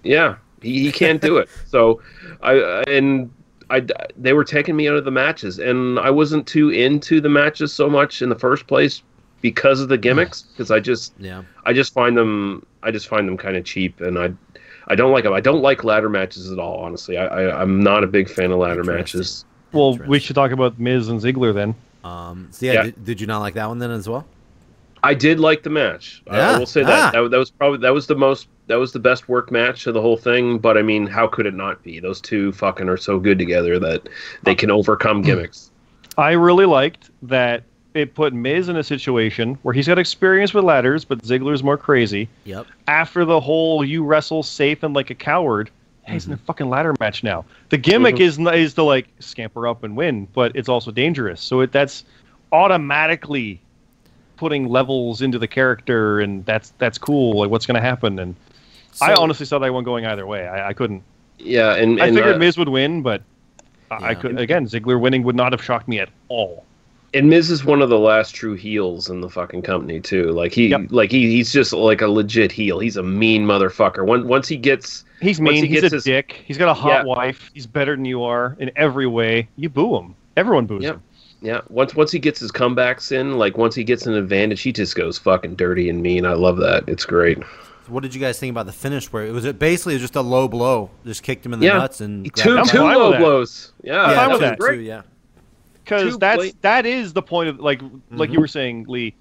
yeah, he, he can't do it. <laughs> So I and I they were taking me out of the matches, and I wasn't too into the matches so much in the first place because of the gimmicks. <sighs> Because I just Yeah. I just find them I just find them kind of cheap, and I I don't like them. I don't like ladder matches at all. Honestly, I, I I'm not a big fan of ladder matches. Well, we should talk about Miz and Ziggler then. Um, so yeah, Yeah. Did, did you not like that one then as well? I did like the match. I- I will say Ah. that. that that was probably that was the most that was the best work match of the whole thing. But I mean, how could it not be? Those two fucking are so good together that they can overcome gimmicks. I really liked that it put Miz in a situation where he's got experience with ladders, but Ziggler's more crazy. Yep. After the whole you wrestle safe and like a coward, hey, he's in a fucking ladder match now. The gimmick Mhm. is is to like scamper up and win, but it's also dangerous. So it, that's automatically putting levels into the character, and that's that's cool. Like what's going to happen? And I honestly saw that one going either way. I, I couldn't. Yeah, and, I figured uh, Miz would win, but I, I couldn't. Again, Ziggler winning would not have shocked me at all. And Miz is one of the last true heels in the fucking company too. Like he, Yep. like he, he's just like a legit heel. He's a mean motherfucker. Once once he gets, He's mean. he he's gets a his- dick. He's got a hot Yeah. wife. He's better than you are in every way. You boo him. Everyone boos Yep. him. yeah, once once he gets his comebacks in, like once he gets an advantage, he just goes fucking dirty and mean. I love that. It's great. What did you guys think about the finish? Where it was it basically just a low blow, just kicked him in the Yeah. nuts and Two him I'm back. two low blows. Yeah, I'm fine that with was that. great. Too, yeah. Because that's bla- that is the point of like like Mm-hmm. you were saying, Lee.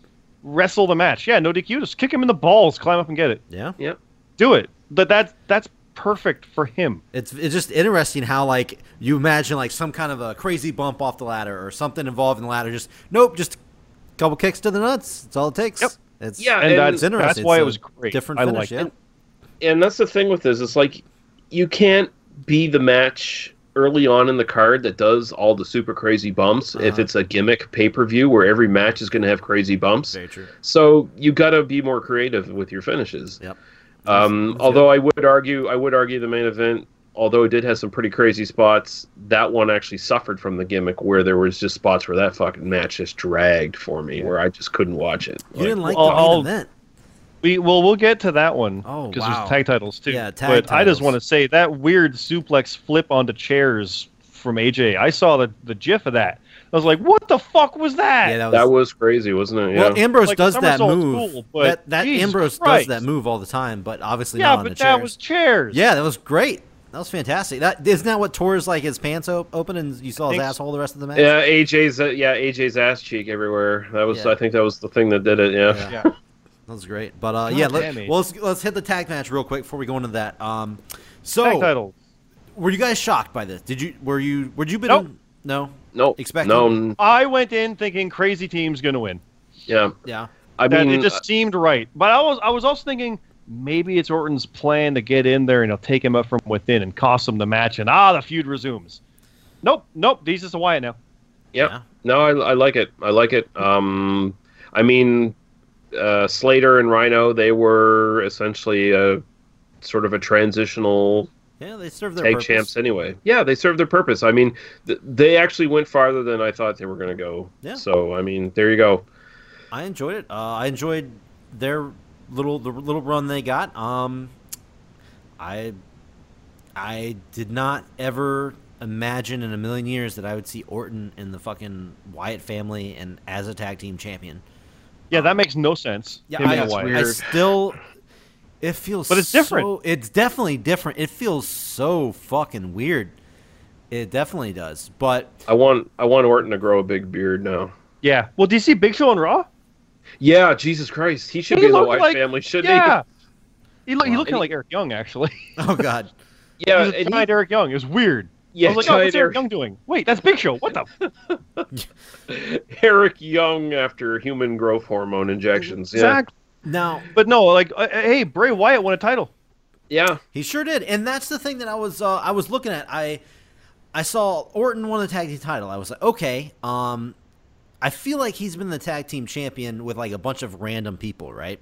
Wrestle the match. Yeah, no DQ. Just kick him in the balls. Climb up and get it. Yeah. Yeah. Do it. But that's that's perfect for him. It's it's just interesting how like you imagine like some kind of a crazy bump off the ladder or something involved in the ladder. Just nope, just a couple kicks to the nuts. That's all it takes. Yep. It's Yeah, And and that's interesting. that's why it was great. Different I finish. liked yeah. it. and that's the thing with this. It's like you can't be the match early on in the card that does all the super crazy bumps if Uh-huh. it's a gimmick pay per view where every match is going to have crazy bumps. Very true. So you got to be more creative with your finishes. Yep. Um, That's although I would argue, I would argue the main event, although it did have some pretty crazy spots, that one actually suffered from the gimmick where there was just spots where that fucking match just dragged for me, where I just couldn't watch it. You didn't like Well, the main I'll- event. We well, we'll get to that one. Oh, because wow. there's tag titles too. Yeah, tag but I just want to say that weird suplex flip onto chairs from AJ. I saw the the GIF of that. I was like, what the fuck was that? Yeah, that was. that was crazy, wasn't it? Yeah. well, Ambrose Like, does that move. cool, but that that Ambrose Christ. does that move all the time, but obviously yeah, not on but the that was chairs. Yeah, that was great. That was fantastic. That isn't that what tore his like his pants op- open and you saw his asshole the rest of the match. Yeah, AJ's uh, yeah AJ's ass cheek everywhere. That was Yeah. I think that was the thing that did it. Yeah. Yeah. Yeah. That was great. But uh, yeah, let, well, let's let's hit the tag match real quick before we go into that. Um, so Tag title. were you guys shocked by this? Did you were you were you been Nope. no No. Expected. No. n- I went in thinking crazy team's gonna win. Yeah. yeah I That mean, it just seemed right. But I was I was also thinking maybe it's Orton's plan to get in there and he'll take him up from within and cost him the match and ah the feud resumes. Nope, nope. These is a Wyatt now. Yep. Yeah. No, I, I like it. I like it. Um, I mean, uh, Slater and Rhino, they were essentially a sort of a transitional Yeah, they their tag purpose. champs anyway. Yeah, they serve their purpose. I mean, th- they actually went farther than I thought they were going to go. Yeah. So I mean, there you go. I enjoyed it. Uh, I enjoyed their little the little run they got. Um, I I did not ever imagine in a million years that I would see Orton in the fucking Wyatt family and as a tag team champion. Yeah, that makes no sense. Yeah, Him I, and Wyatt. weird. I still. It feels, But it's different. so- it's definitely different. It feels so fucking weird. It definitely does. But I want I want Orton to grow a big beard now. Yeah. Well, do you see Big Show on Raw? Yeah, Jesus Christ, he should He be in the looked Wyatt like- family, shouldn't Yeah. He, look, he Wow. looked kind of like Eric Young, actually. oh god, he? Yeah, he was a and giant he, Eric Young. It was weird. Yeah, I was like, oh, what's Eric Eric, Young doing? Wait, that's Big Show. What the? <laughs> <laughs> Eric Young after human growth hormone injections. Yeah, Exactly. now But no, like, uh, hey, Bray Wyatt won a title. yeah, He sure did, and that's the thing that I was uh, I was looking at. I I saw Orton won the tag team title. I was like, okay, um, I feel like he's been the tag team champion with like a bunch of random people, right?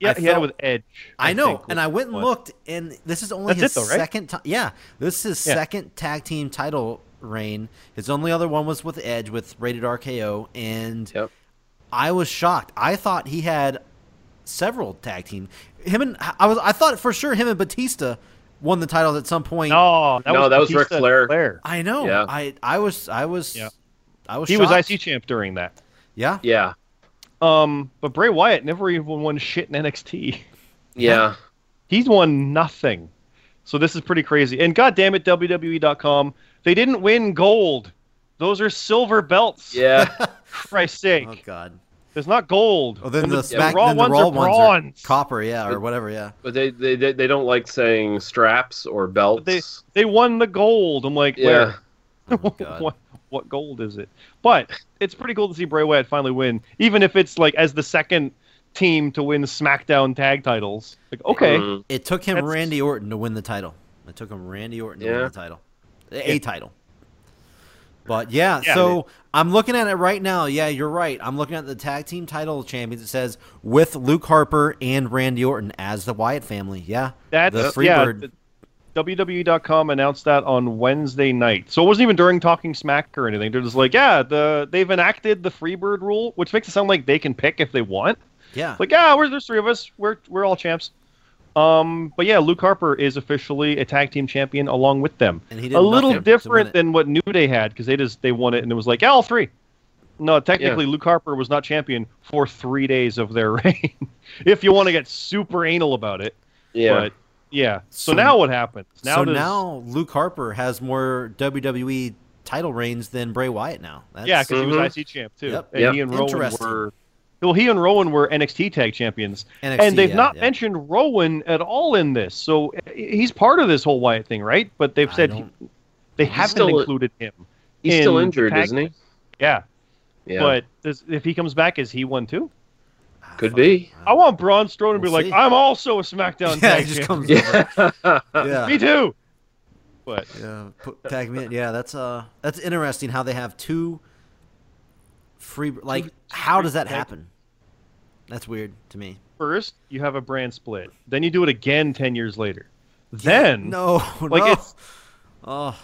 Yeah, I he had it with Edge. I, know, think, and I went and looked, and this is only That's his it, though, right? second time. Yeah, this is his Yeah. second tag team title reign. His only other one was with Edge with Rated RKO, and Yep. I was shocked. I thought he had several tag team. Him and I was I thought for sure him and Batista won the titles at some point. No, that No, was that was Ric Batista and Flair. I know. Yeah. I I was I was Yeah. I was He shocked. was IC champ during that. Yeah. yeah, Um, but Bray Wyatt never even won shit in NXT. <laughs> yeah. He's won nothing. So this is pretty crazy. And god damn it, WWE.com, they didn't win gold. Those are silver belts. Yeah, For <laughs> Christ's sake. Oh God. It's not gold. Oh, then And the, the, smack, raw then the ones raw are ones are bronze. copper, yeah, or whatever, yeah. but they, they they they don't like saying straps or belts. They they won the gold. I'm like, yeah, where? <laughs> Oh, God. what what gold is it? But it's pretty cool to see Bray Wyatt finally win, even if it's like as the second team to win SmackDown tag titles. Like, okay, Mhm. It took him That's- Randy Orton to win the title. It took him Randy Orton to win the title. A, a title. But yeah, Yeah, so I'm looking at it right now. Yeah, you're right. I'm looking at the tag team title champions. It says with Luke Harper and Randy Orton as the Wyatt family. Yeah. that's the yeah. Freebird. the- WWE.com announced that on Wednesday night, so it wasn't even during Talking Smack or anything. They're just like, yeah, the they've enacted the Freebird rule, which makes it sound like they can pick if they want. Yeah. Like, yeah, we're there's three of us. We're we're all champs. Um, but yeah, Luke Harper is officially a tag team champion along with them. And he did a little nothing to win different than what New Day had because they just they won it and it was like yeah, all three. No, technically, Luke Harper was not champion for three days of their <laughs> reign. if you want to get super anal about it, yeah. but yeah. So, So- now what happens? Now so does- now Luke Harper has more WWE title reigns than Bray Wyatt now. That's, yeah, because he Mhm. was IC champ too, Yep. and Yep. he and Rowan were. Well, he and Rowan were NXT tag champions, NXT, and they've yeah, not yeah. mentioned Rowan at all in this. So uh, he's part of this whole Wyatt thing, right? But they've said he, they haven't still- included him. He's in still injured, isn't he? Yeah, Yeah, but does, if he comes back, is he one too? Could be. I want Braun Strowman to be We'll like, see. I'm also a SmackDown <laughs> Yeah, tag he just champion. comes <laughs> Yeah, Yeah. Me too. But Yeah, put, tag me in. Yeah, that's uh, that's interesting how they have two free. Like, how does that happen? That's weird to me. first, you have a brand split. Then you do it again ten years later. Then No, like no. it's Oh,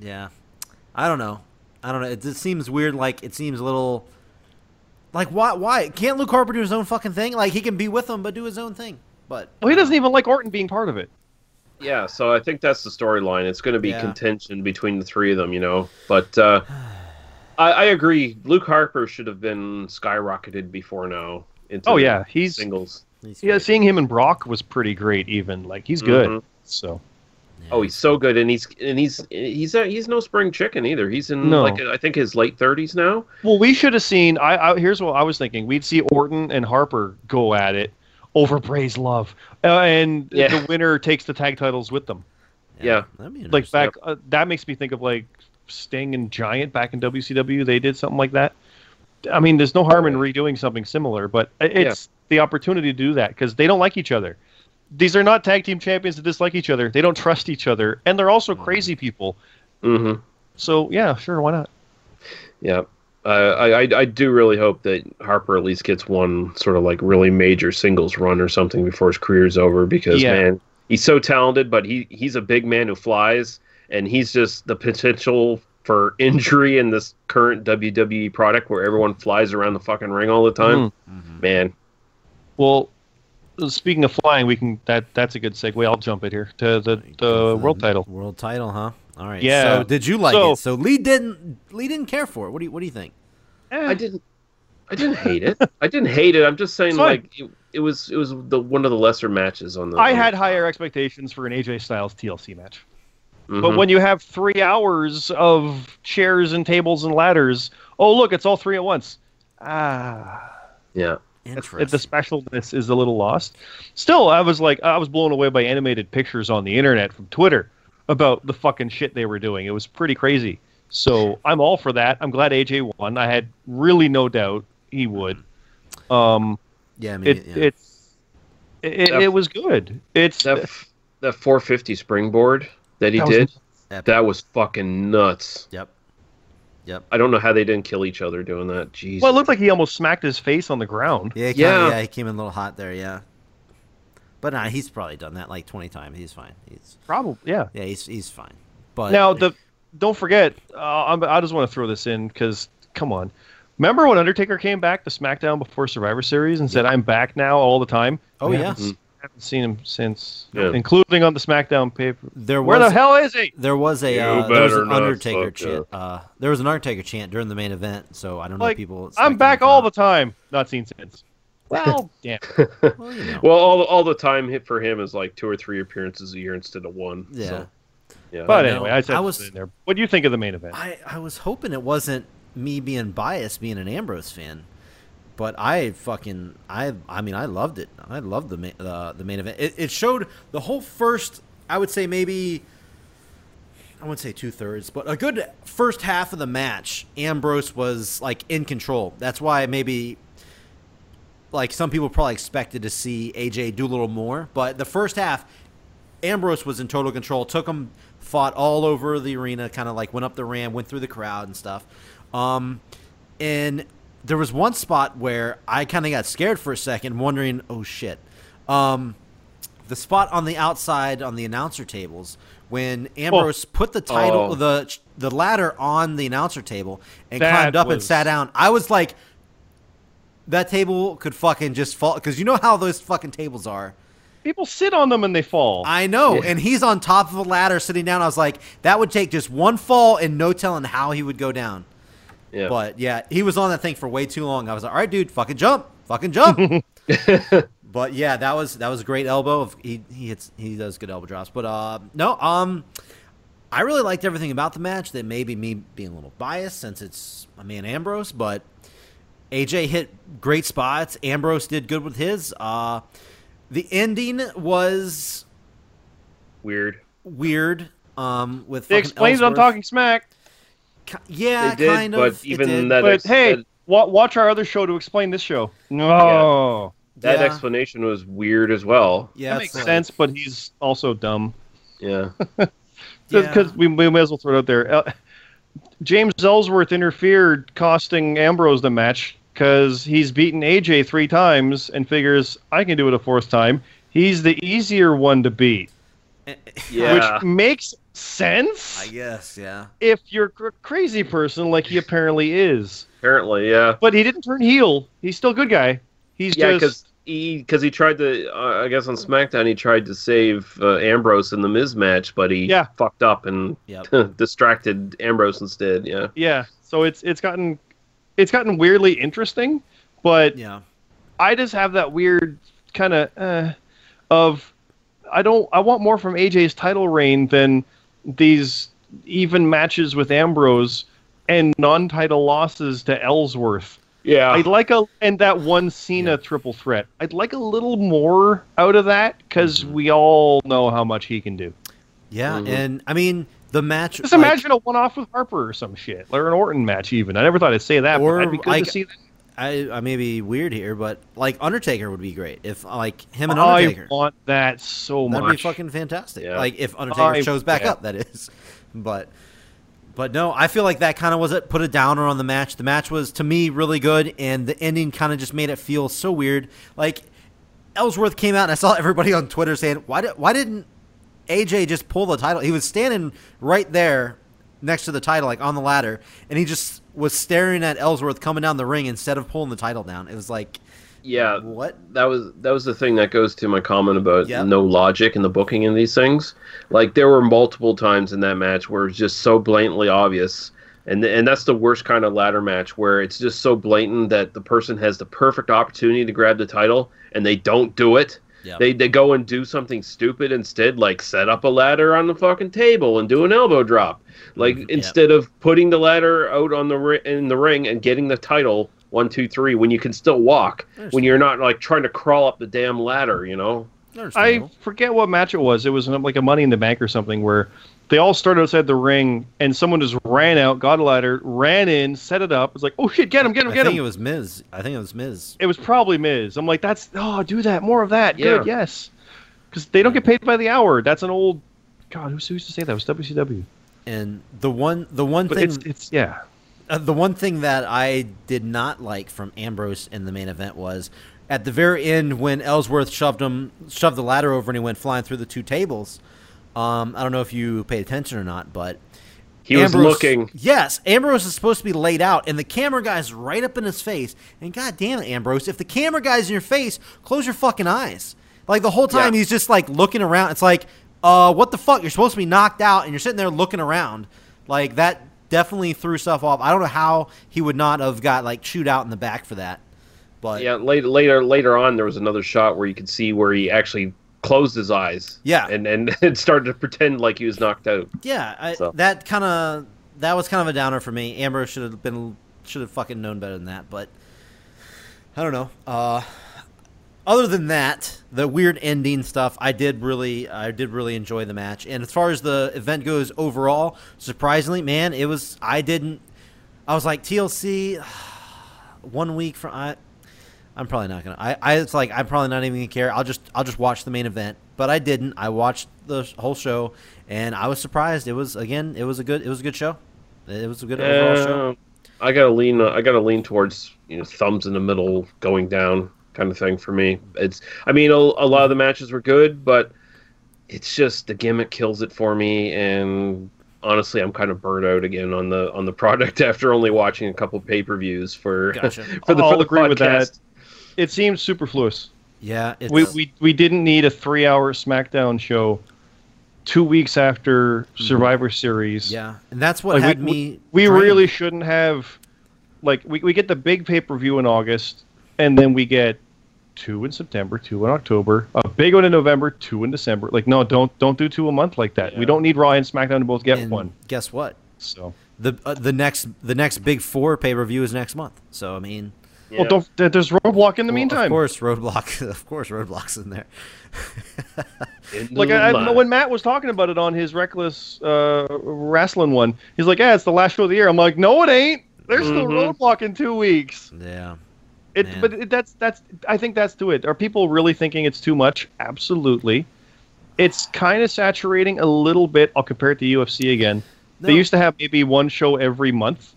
yeah. I don't know. I don't know. It just seems weird. Like it seems a little. Like why? Why can't Luke Harper do his own fucking thing? Like he can be with them, but do his own thing. But well, he doesn't even like Orton being part of it. yeah. So I think that's the storyline. It's going to be Yeah. contention between the three of them, you know. But uh, <sighs> I, I agree. Luke Harper should have been skyrocketed before now. Into Oh yeah, he's singles. He's yeah. Seeing him and Brock was pretty great. Even like he's good. Mhm. So Oh, he's so good, and he's and he's he's uh, he's no spring chicken either. He's in No. like I think his late thirties now. well, we should have seen. I, I here's what I was thinking. We'd see Orton and Harper go at it over Bray's love, uh, and Yeah. the winner takes the tag titles with them. yeah. That'd like interesting. back uh, that makes me think of like Sting and Giant back in WCW. They did something like that. I mean, there's no harm in redoing something similar, but i- it's the opportunity to do that because they don't like each other. These are not tag team champions that dislike each other. They don't trust each other, and they're also crazy people. Mm-hmm. So yeah, sure, why not? Yeah. Uh, I, I I do really hope that Harper at least gets one sort of like really major singles run or something before his career's over because Yeah. man, he's so talented, but he he's a big man who flies, and he's just the potential for injury in this current WWE product where everyone flies around the fucking ring all the time. Mm-hmm. Man, Well, speaking of flying, we can that that's a good segue. I'll jump it here to the the world title. World title, huh? All right. Yeah. So did you like So- it? So Lee didn't. Lee didn't care for it. What do you What do you think? I didn't. I didn't hate it. <laughs> I didn't hate it. I'm just saying, like it, it was. It was the one of the lesser matches on the. I on the- had higher expectations for an AJ Styles TLC match. But Mhm. when you have three hours of chairs and tables and ladders, oh look, it's all three at once. Ah, yeah, It's- Interesting. the specialness is a little lost. Still, I was like, I was blown away by animated pictures on the internet from Twitter about the fucking shit they were doing. It was pretty crazy. So I'm all for that. I'm glad AJ won. I had really no doubt he would. Um, yeah. I mean, it yeah. it's it, That- it was good. It's that f- that 450 springboard that he That did. Epic. That was fucking nuts. Yep. Yep. I don't know how they didn't kill each other doing that. Jeez. well, it looked like he almost smacked his face on the ground. Yeah. He kinda, Yeah. yeah. He came in a little hot there. Yeah. But nah, he's probably done that like twenty times. He's fine. He's Probably, yeah. yeah. He's he's fine. But Now the don't forget, uh, I'm, I just want to throw this in because come on, remember when Undertaker came back to SmackDown before Survivor Series and said, "I'm back now all the time." Oh, We yeah. haven't, s- haven't seen him since, Yeah. including on the SmackDown paper. there Where the hell is he? there was a uh, there was an Undertaker chant. Uh, there was an Undertaker chant during the main event. So I don't know Like, if people. I'm back all the time. Not seen since. Well, <laughs> damn. Well, you know. well, all all the time hit for him is like two or three appearances a year instead of one. Yeah. So, yeah. But no, anyway, I, I was- in there. What do you think of the main event? I, I was hoping it wasn't me being biased, being an Ambrose fan, but I fucking I I mean I loved it. I loved the uh, the main event. It, it showed the whole first. I would say maybe I wouldn't say two thirds, but a good first half of the match. Ambrose was like in control. That's why maybe like some people probably expected to see AJ do a little more, but the first half, Ambrose was in total control. Took him, fought all over the arena, kind of like went up the ramp, went through the crowd and stuff. Um, and there was one spot where I kind of got scared for a second, wondering, oh shit. Um, the spot on the outside on the announcer tables when Ambrose put the title Oh. the the ladder on the announcer table and That climbed up and sat down. I was like that table could fucking just fall cuz you know how those fucking tables are. People sit on them and they fall. I know. Yeah. And he's on top of a ladder sitting down. I was like that would take just one fall and no telling how he would go down. Yeah. But yeah, he was on that thing for way too long. I was like, "All right, dude, fucking jump, fucking jump." <laughs> but yeah, that was that was a great elbow. Of he he hits he does good elbow drops. But uh, no, um, I really liked everything about the match. That maybe me being a little biased since it's my man Ambrose, but AJ hit great spots. Ambrose did good with his. Uh, the ending was Weird. weird. Um, with they fucking explained it on Talking Smack. Ki- Yeah, They did, kind but of. But even that But ex- hey, that- watch our other show to explain this show. No, That Yeah. explanation was weird as well. yeah, that makes like- sense. But he's also dumb. Yeah. <laughs> Yeah. because we, we may as well throw it out there. Uh, James Ellsworth interfered, costing Ambrose the match because he's beaten AJ three times and figures I can do it a fourth time. He's the easier one to beat, Yeah. which makes sense I guess, yeah. if you're a crazy person like he <laughs> apparently is. Apparently, yeah. But he didn't turn heel. He's still a good guy. He's Yeah, just because he because he tried to. Uh, I guess on SmackDown he tried to save uh, Ambrose in the Miz match, but he Yeah. fucked up and Yep. <laughs> distracted Ambrose instead. Yeah. yeah. So it's it's gotten it's gotten weirdly interesting, but Yeah. I just have that weird kind of uh, of I don't I want more from AJ's title reign than these even matches with Ambrose and non-title losses to Ellsworth. Yeah. I'd like a and that one Cena Yeah. triple threat. I'd like a little more out of that because Mm-hmm. we all know how much he can do. Yeah, Mhm. and I mean the match. Just like- imagine a one-off with Harper or some shit, or an Orton match. Even I never thought I'd say that, Or, but I'd be good like, to see that. I, I may be weird here, but like Undertaker would be great if like him and Undertaker. I want that so much. That'd be fucking fantastic. Yeah. Like if Undertaker I- shows back yeah. up, that is. But but no, I feel like that kind of was it. Put a downer on the match. The match was to me really good, and the ending kind of just made it feel so weird. Like Ellsworth came out, and I saw <laughs> everybody on Twitter saying, "Why did why didn't AJ just pull the title?" He was standing right there next to the title, like on the ladder, and he just was staring at Ellsworth coming down the ring instead of pulling the title down. It was like, Yeah, what? that was that was the thing that goes to my comment about Yep. no logic in the booking in these things. Like there were multiple times in that match where it's just so blatantly obvious, and and that's the worst kind of ladder match where it's just so blatant that the person has the perfect opportunity to grab the title and they don't do it. Yep. They they go and do something stupid instead, like set up a ladder on the fucking table and do an elbow drop. Like Yep. instead of putting the ladder out on the ri- in the ring and getting the title one two three when you can still walk when you're not like trying to crawl up the damn ladder, you know. I Understandable. forget what match it was. It was like a Money in the Bank or something where they all started outside the ring and someone just ran out, got a ladder, ran in, set it up. It's like, oh shit, get him, get him, get him. I think him. it was Miz. I think it was Miz. It was probably Miz. I'm like, that's oh, do that, more of that. Good, yes, because they don't get paid by the hour. That's an old. God, who who used to say that? It was WCW. And the one, the one But thing, it's it's yeah. Uh, the one thing that I did not like from Ambrose in the main event was at the very end when Ellsworth shoved him, shoved the ladder over, and he went flying through the two tables. Um, I don't know if you paid attention or not, but He was looking. Yes, Ambrose is supposed to be laid out, and the camera guy's right up in his face. And god damn it, Ambrose, if the camera guy's in your face, close your fucking eyes. Like the whole time Yeah. he's just like looking around. It's like, uh, what the fuck? You're supposed to be knocked out, and you're sitting there looking around. Like that definitely threw stuff off. I don't know how he would not have got like chewed out in the back for that. But Yeah, later later later on there was another shot where you could see where he actually closed his eyes. Yeah. And and <laughs> started to pretend like he was knocked out. Yeah, I, So. that kind of that was kind of a downer for me. Ambrose should have been should have fucking known better than that, but I don't know. Uh, other than that, the weird ending stuff, I did really I did really enjoy the match. And as far as the event goes overall, surprisingly, man, it was I didn't I was like TLC <sighs> one week from I I'm probably not gonna. I, I it's like I'm probably not even gonna care. I'll just I'll just watch the main event. But I didn't. I watched the whole show, and I was surprised. It was again. It was a good. It was a good show. It was a good overall show. Uh, I gotta lean. I gotta lean towards you know thumbs in the middle, going down kind of thing for me. It's. I mean, a, a lot of the matches were good, but it's just the gimmick kills it for me, and honestly, I'm kind of burnt out again on the on the <laughs> product after only watching a couple pay per views for Gotcha. for the I'll for the agree with that. It seems superfluous. Yeah. We, we we didn't need a three-hour SmackDown show two weeks after Survivor Series. yeah, and that's what Like, had we, me. we drained. really shouldn't have like we, we get the big pay-per-view in august and then we get two in september two in october a big one in november two in december like no don't don't do two a month like that we don't need raw and smackdown to both get And one Guess what? so The uh, the next the next big four pay per view is next month. So I mean, Yeah. well don't there's roadblock in the well, meantime of course, roadblock. <laughs> Of course, roadblocks in there. <laughs> In like I, I when Matt was talking about it on his reckless uh, wrestling one, he's like, "Yeah, it's the last show of the year." I'm like, "No, it ain't. There's still Mhm. roadblock in two weeks." yeah. It, Man. but it, that's that's. I think that's to it. Are people really thinking it's too much? Absolutely. It's kind of saturating a little bit. I'll compare it to UFC again. They used to have maybe one show every month,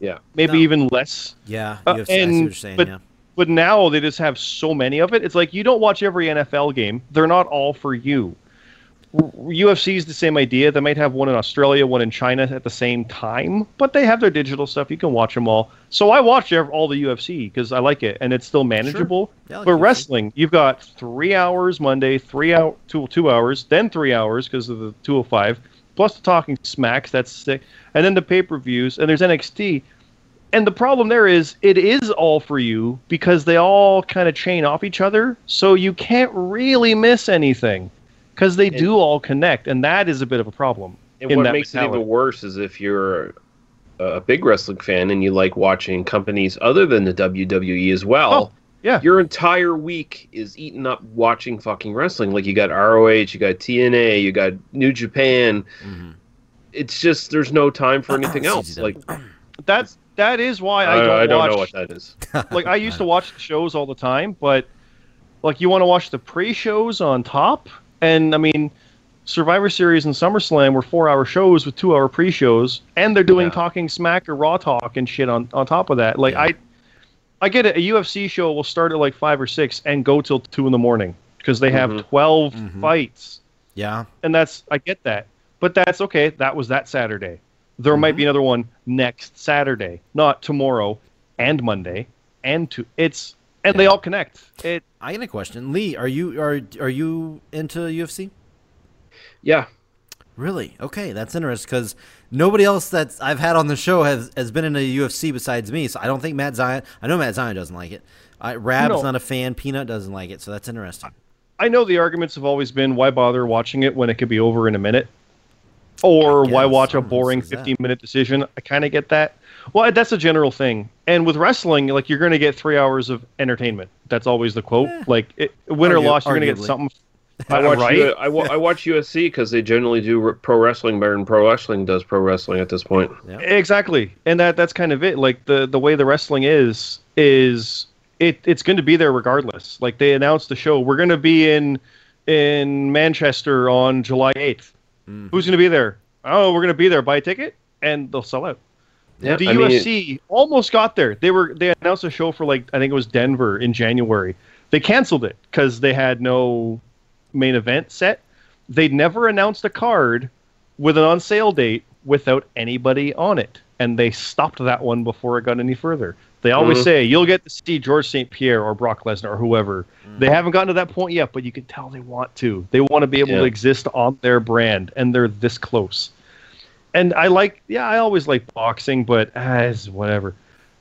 Yeah. maybe No. even less. Yeah, Uh, and- you're saying. but- yeah. But now they just have so many of it. It's like you don't watch every NFL game. They're not all for you. UFC is the same idea. They might have one in Australia, one in China at the same time, but they have their digital stuff. You can watch them all. So I watch all the UFC because I like it and it's still manageable. Like but UFC. wrestling, you've got three hours Monday, three hour, two two hours, then three hours because of the 205, plus the talking smacks. That's sick, and then the pay per views, and there's NXT. And the problem there is it is all for you because they all kind of chain off each other, so you can't really miss anything because they do all connect, and that is a bit of a problem. And what makes it even worse is if you're a big wrestling fan and you like watching companies other than the WWE as well. Oh, yeah. Your entire week is eaten up watching fucking wrestling. Like you got ROH, you got TNA, you got New Japan. Mhm. It's just there's no time for anything else. Like <clears throat> That's that is why I, I don't, I don't watch know what that is. <laughs> like I used to <laughs> watch the shows all the time, but like you want to watch the pre-shows on top, and I mean, Survivor Series and SummerSlam were four-hour shows with two-hour pre-shows, and they're doing Yeah. Talking Smack or Raw Talk and shit on on top of that. Like Yeah. I, I get it. A UFC show will start at like five or six and go till two in the morning because they have Mhm. 12 Mhm. fights, Yeah. and that's I get that. But that's okay. That was that Saturday. There might be another one next Saturday, not tomorrow and Monday and to it's and they all connect. It I got a question. Lee, are you are are you into UFC? Yeah, Really? Okay, that's interesting because nobody else that I've had on the show has has been in a UFC besides me. So I don't think Matt Zion. I know Matt Zion doesn't like it. I, Rab's No. not a fan. Peanut doesn't like it. So that's interesting. I know the arguments have always been why bother watching it when it could be over in a minute? Or why watch a boring 15 minute decision? I kind of get that. Well, that's a general thing. And with wrestling, like you're going to get three hours of entertainment. That's always the quote. Eh. Like it, win or loss, you're going to get something. <laughs> I watch right? U- I, wa- I watch UFC because they generally do r- pro wrestling better than pro wrestling does pro wrestling at this point. Yeah. Exactly, and that that's kind of it. Like the the way the wrestling is is it it's going to be there regardless. Like they announced the show, we're going to be in in Manchester on July 8th. Mhm. Who's going to be there? Oh, we're going to be there. Buy a ticket, and they'll sell out. Yeah, the I mean, UFC almost got there. They were they announced a show for like I think it was Denver in January. They canceled it because they had no main event set. They'd never announced a card with an on sale date without anybody on it, and they stopped that one before it got any further. They always Mhm. say you'll get to see George St. Pierre or Brock Lesnar or whoever. Mm. They haven't gotten to that point yet, but you can tell they want to. They want to be able Yeah. to exist on their brand, and they're this close. And I like, yeah, I always like boxing, but ah, it's whatever.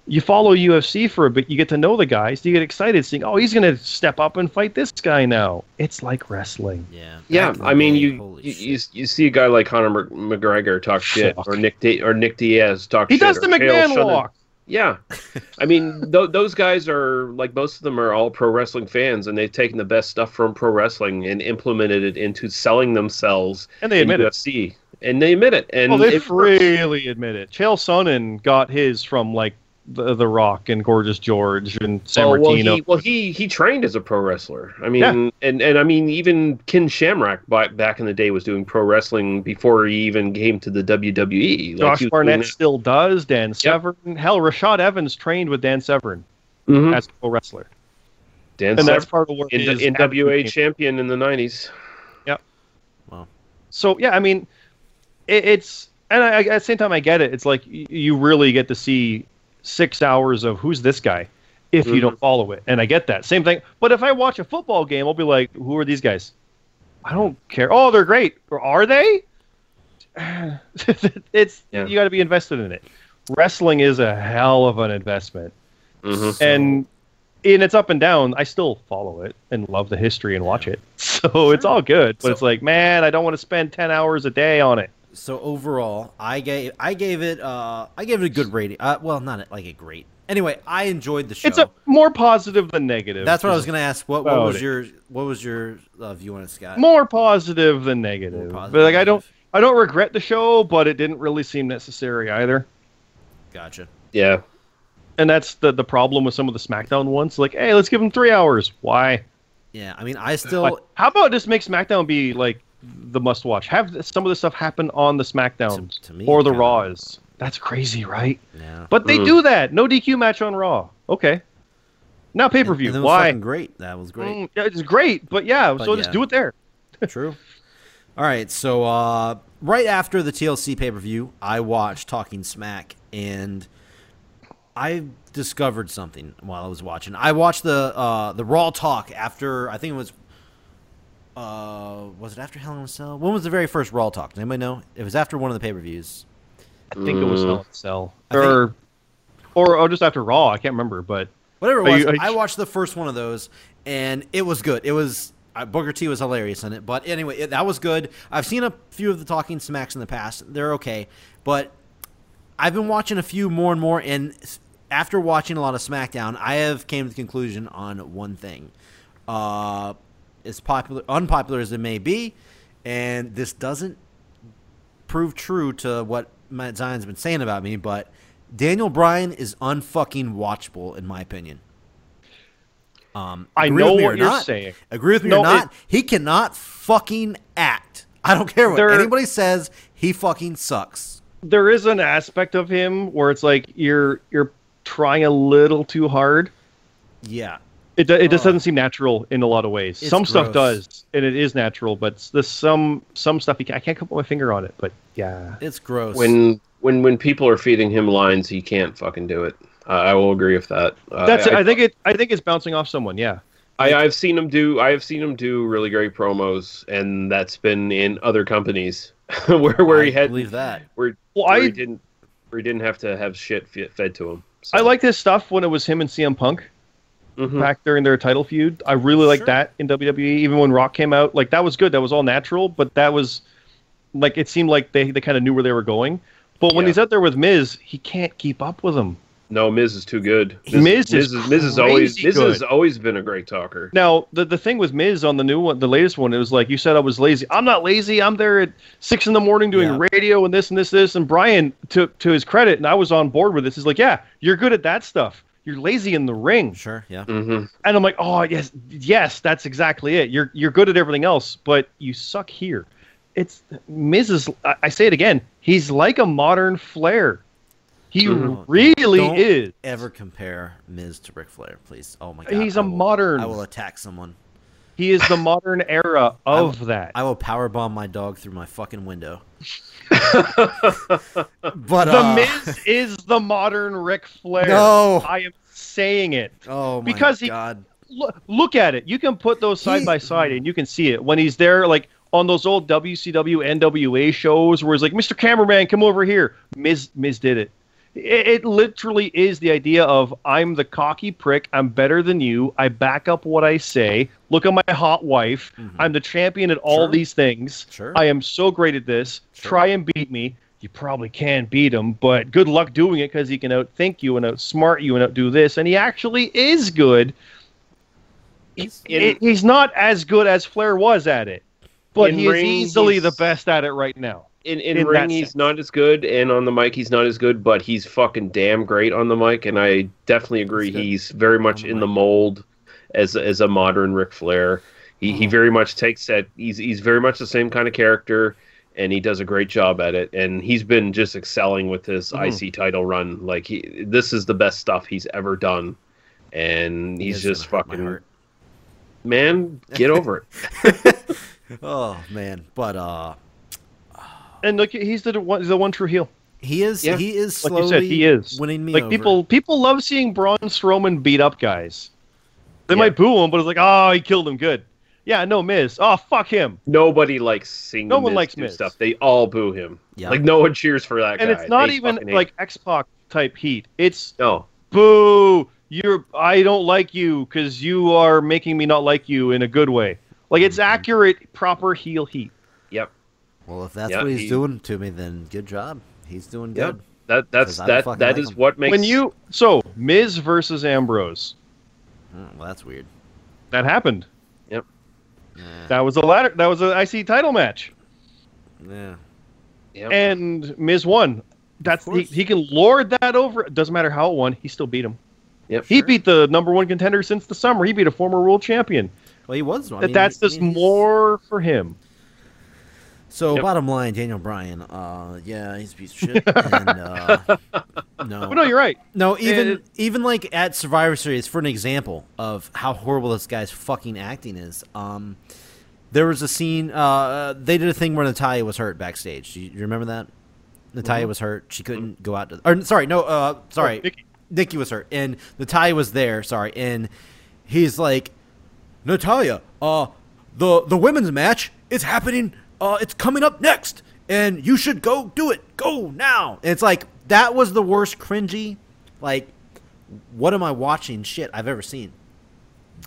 You follow UFC for a bit, you get to know the guys, you get excited seeing, oh, he's going to step up and fight this guy now. It's like wrestling. Yeah. Yeah, Back in the I mean, you you, you you see a guy like Conor McGregor talk shit, Fuck. or Nick Di- or Nick Diaz talk He shit. He does the or McMahon Sonnen- walk. Yeah, <laughs> I mean, th- those guys are like most of them are all pro wrestling fans, and they've taken the best stuff from pro wrestling and implemented it into selling themselves And they in admit it. UFC, and they admit it. And Well, they it works. freely admit it. Chael Sonnen got his from like the, the Rock and Gorgeous George and San Oh, well, he, well, he he trained as a pro wrestler. I mean, Yeah. and and I mean, even Ken Shamrock back back in the day was doing pro wrestling before he even came to the WWE. Like, Josh he Barnett still does. Dan Severn. Hell, Rashad Evans trained with Dan Severn that. Mhm. as a pro wrestler. Dan and that's Severn, part of where in, NWA champion in the '90s. Yep. Wow. So yeah, I mean, it, it's and I, I- at the same time I get it. It's like you really get to see six hours of who's this guy if you Mhm. don't follow it, and I get that same thing. But if I watch a football game, I'll be like, who are these guys? I don't care. Oh, they're great. Or are they? <sighs> it's Yeah. you got to be invested in it. Wrestling is a hell of an investment, hmm and and it's up and down. I still follow it and love the history and watch it. <laughs> So it's all good. But So- it's like, man, I don't want to spend ten hours a day on it. So overall, I gave I gave it uh I gave it a good rating. Uh, well, not like a great. Anyway, I enjoyed the show. It's a more positive than negative. That's what I was going to ask. What, what was it. your what was your uh, view on it, Scott? more positive than negative. Positive but like than I don't. I don't regret the show, but it didn't really seem necessary either. Gotcha. Yeah, And that's the the problem with some of the SmackDown ones. Like, hey, let's give them three hours. Why? Yeah, I mean, I still Like, how about just make SmackDown be like the must watch? Have some of the stuff happen on the SmackDowns To- to me, or the kinda- Raws. That's crazy, right? yeah. But they Mhm. do that. No DQ match on Raw. Okay. Now pay per And- view. and it was Why? fucking great. That was great. Mm, yeah, it's great, but yeah. But so just do it there. <laughs> True. All right, so uh, right after the TLC pay per view, I watched Talking Smack, and I discovered something while I was watching. I watched the uh, the Raw talk after I think it was. Uh, was it after Hell in a Cell? When was the very first Raw talk? Does anybody know? It was after one of the pay per views. I think it was Mm. Hell in a Cell. I think- Or, or or just after Raw. I can't remember, but Whatever it was, you- are I watched the first one of those, and it was good. It was uh, Booker T was hilarious in it, but anyway, it, that was good. I've seen a few of the Talking Smacks in the past; they're okay, but I've been watching a few more and more, and after watching a lot of SmackDown, I have came to the conclusion on one thing: uh, as popular, unpopular as it may be, and this doesn't prove true to what Matt Zion's been saying about me, but Daniel Bryan is unfucking watchable in my opinion. Um, I know what you're not, saying. Agree with me No, or not? it- he cannot fucking act. I don't care what There- anybody says. He fucking sucks. there is an aspect of him where it's like you're you're trying a little too hard. Yeah. It, it just Oh. doesn't seem natural in a lot of ways. It's some stuff does, and it is natural, but s- the some some stuff you can, I can't put my finger on it. But yeah, It's gross. When when when people are feeding him lines, he can't fucking do it. Uh, I will agree with that. Uh, that's. I, I, think it. I think it's bouncing off someone. Yeah. I, I've seen him do. I have seen him do really great promos, and that's been in other companies <laughs> where where I he had believe that. where, Well, where I he didn't where he didn't have to have shit fed to him. So, I like his stuff when it was him and CM Punk Mhm. back during their title feud. I really liked Sure. that in WWE. Even when Rock came out, like that was good. That was all natural, but that was like it seemed like they they kind of knew where they were going. But when Yeah. he's out there with Miz, he can't keep up with him. No, Miz is too good. Miz is Miz has always crazy Miz has always been a great talker. Now, the the thing with Miz on the new one, the latest one, it was like you said I was lazy. I'm not lazy. I'm there at six in the morning doing Yeah. radio and this and this this. And Bryan, to to his credit, and I was on board with this. He's like, yeah, you're good at that stuff. You're lazy in the ring. Sure. Yeah. hmm And I'm like, oh yes, yes, that's exactly it. You're you're good at everything else, but you suck here. It's Miz is. I, I say it again. He's like a modern Flair. He Mhm. really Don't is. Ever compare Miz to Ric Flair, please? Oh my god. He's a a modern- I will attack someone. He is the modern era of that. I will power bomb my dog through my fucking window. <laughs> but The uh, Miz is the modern Ric Flair. No. I am saying it. Oh my because he- god. Look, look at it. You can put those side He- by side, and you can see it when he's there, like on those old WCW NWA shows, where he's like, "Mr. Cameraman, come over here." Miz Miz did it. It, it literally is the idea of I'm the cocky prick. I'm better than you. I back up what I say. Look at my hot wife. I'm the champion at all Mm-hmm. Sure. these things. Sure. I am so great at this. Sure. Try and beat me. You probably can beat him, but good luck doing it because he can outthink you and outsmart you and outdo this. And he actually is good. He's- He- he's not as good as Flair was at it, but he is easily the best at it right now. In in, In ring, he's sense. not as good, and on the mic, he's not as good. But he's fucking damn great on the mic, and I definitely agree. He's very much the in the mold as as a modern Ric Flair. He he Uh-huh. very much takes that. He's he's very much the same kind of character, and he does a great job at it. And he's been just excelling with his Mhm. IC title run. Like he, this is the best stuff he's ever done, and he's just gonna hurt my fucking man. Get over it. <laughs> Oh man, but uh, And look, he's the one, the one true heel. he is Yeah. he is Like slowly you said, he is winning me Like over. people, people love seeing Braun Strowman beat up guys. They Yeah. might boo him, but it's like, oh, he killed him. Good. Yeah, no Miz. Oh, fuck him. Nobody likes seeing No the one likes do Miz. stuff. They all boo him. Yeah. Like no one cheers for that And guy. it's not They even like X Pac type heat. It's no. boo. You're. I don't like you because you are making me not like you in a good way. Like it's Mhm. accurate, proper heel heat. Yep. Well, if that's Yeah, what he's he- doing to me, then good job. He's doing Yep. good. That that's that fucking that like is him. what makes when you so Miz versus Ambrose, Mm, well, that's weird. that happened. Yeah. That was a ladder. That was an IC title match, yeah. Yep. and Miz won. That's he, he can lord that over. It doesn't matter how it won. He still beat him. Yep. He beat the number one contender since the summer. He beat a former world champion. Well, he was. I mean, that's just he's- more for him. So Yep. bottom line, Daniel Bryan. Uh, yeah, he's a piece of shit. and, uh, <laughs> no, But no, you're right. no, even it- even like at Survivor Series, for an example of how horrible this guy's fucking acting is. Um, there was a scene. Uh, they did a thing where Natalya was hurt backstage. Do you, you remember that? Natalya Mhm. was hurt. She couldn't go out to. Or sorry, no. Uh, sorry. Oh, Nikki. Nikki was hurt, and Natalya was there. Sorry, and he's like, Natalya, uh, the the women's match is happening. Uh, it's coming up next, and you should go do it. Go now. And it's like that was the worst cringy, like, what am I watching? Shit I've ever seen.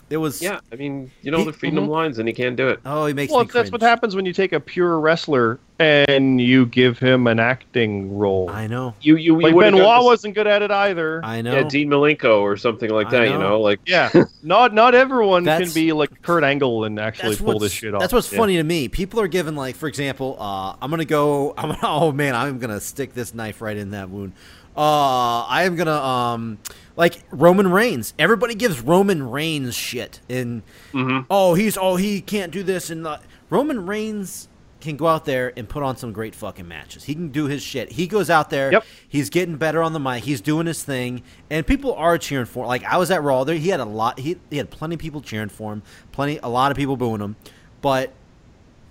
It was. Yeah, I mean, you know, He- they're feeding him lines and he can't do it. Oh, he makes Well, me that's what happens when you take a pure wrestler and you give him an acting role. I know. You you, you like would've Benoit got this- wasn't good at it either. I know. yeah, Dean Malenko or something like I that. You know. know, like Yeah, <laughs> not not everyone can be like Kurt Angle and actually pull this shit off. That's what's Yeah. funny to me. People are given like, for example, uh, I'm gonna go. <laughs> I'm gonna, oh man, I'm gonna stick this knife right in that wound. Uh, I am gonna um, like Roman Reigns. Everybody gives Roman Reigns shit, and Mhm. oh, he's oh he can't do this, and the, Roman Reigns can go out there and put on some great fucking matches. He can do his shit. He goes out there. Yep. He's getting better on the mic. He's doing his thing, and people are cheering for. Him. Like I was at Raw, there he had a lot. He he had plenty of people cheering for him. Plenty, a lot of people booing him. But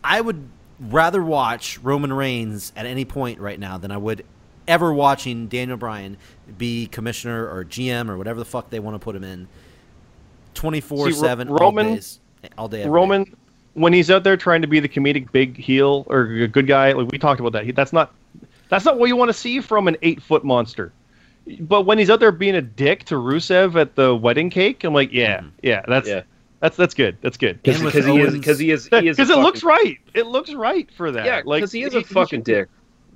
I would rather watch Roman Reigns at any point right now than I would ever watching Daniel Bryan be commissioner or GM or whatever the fuck they want to put him in. Twenty four seven Roman- all days, all day. every day. Roman, when he's out there trying to be the comedic big heel or a good guy, like we talked about that. He, that's not that's not what you want to see from an eight foot monster. But when he's out there being a dick to Rusev at the wedding cake, I'm like, yeah, mm-hmm. yeah, that's Yeah. that's that's good. That's good. Because he is because he is he is <laughs> a Because it looks right. It looks right for that. Yeah, like because he is a fucking dick.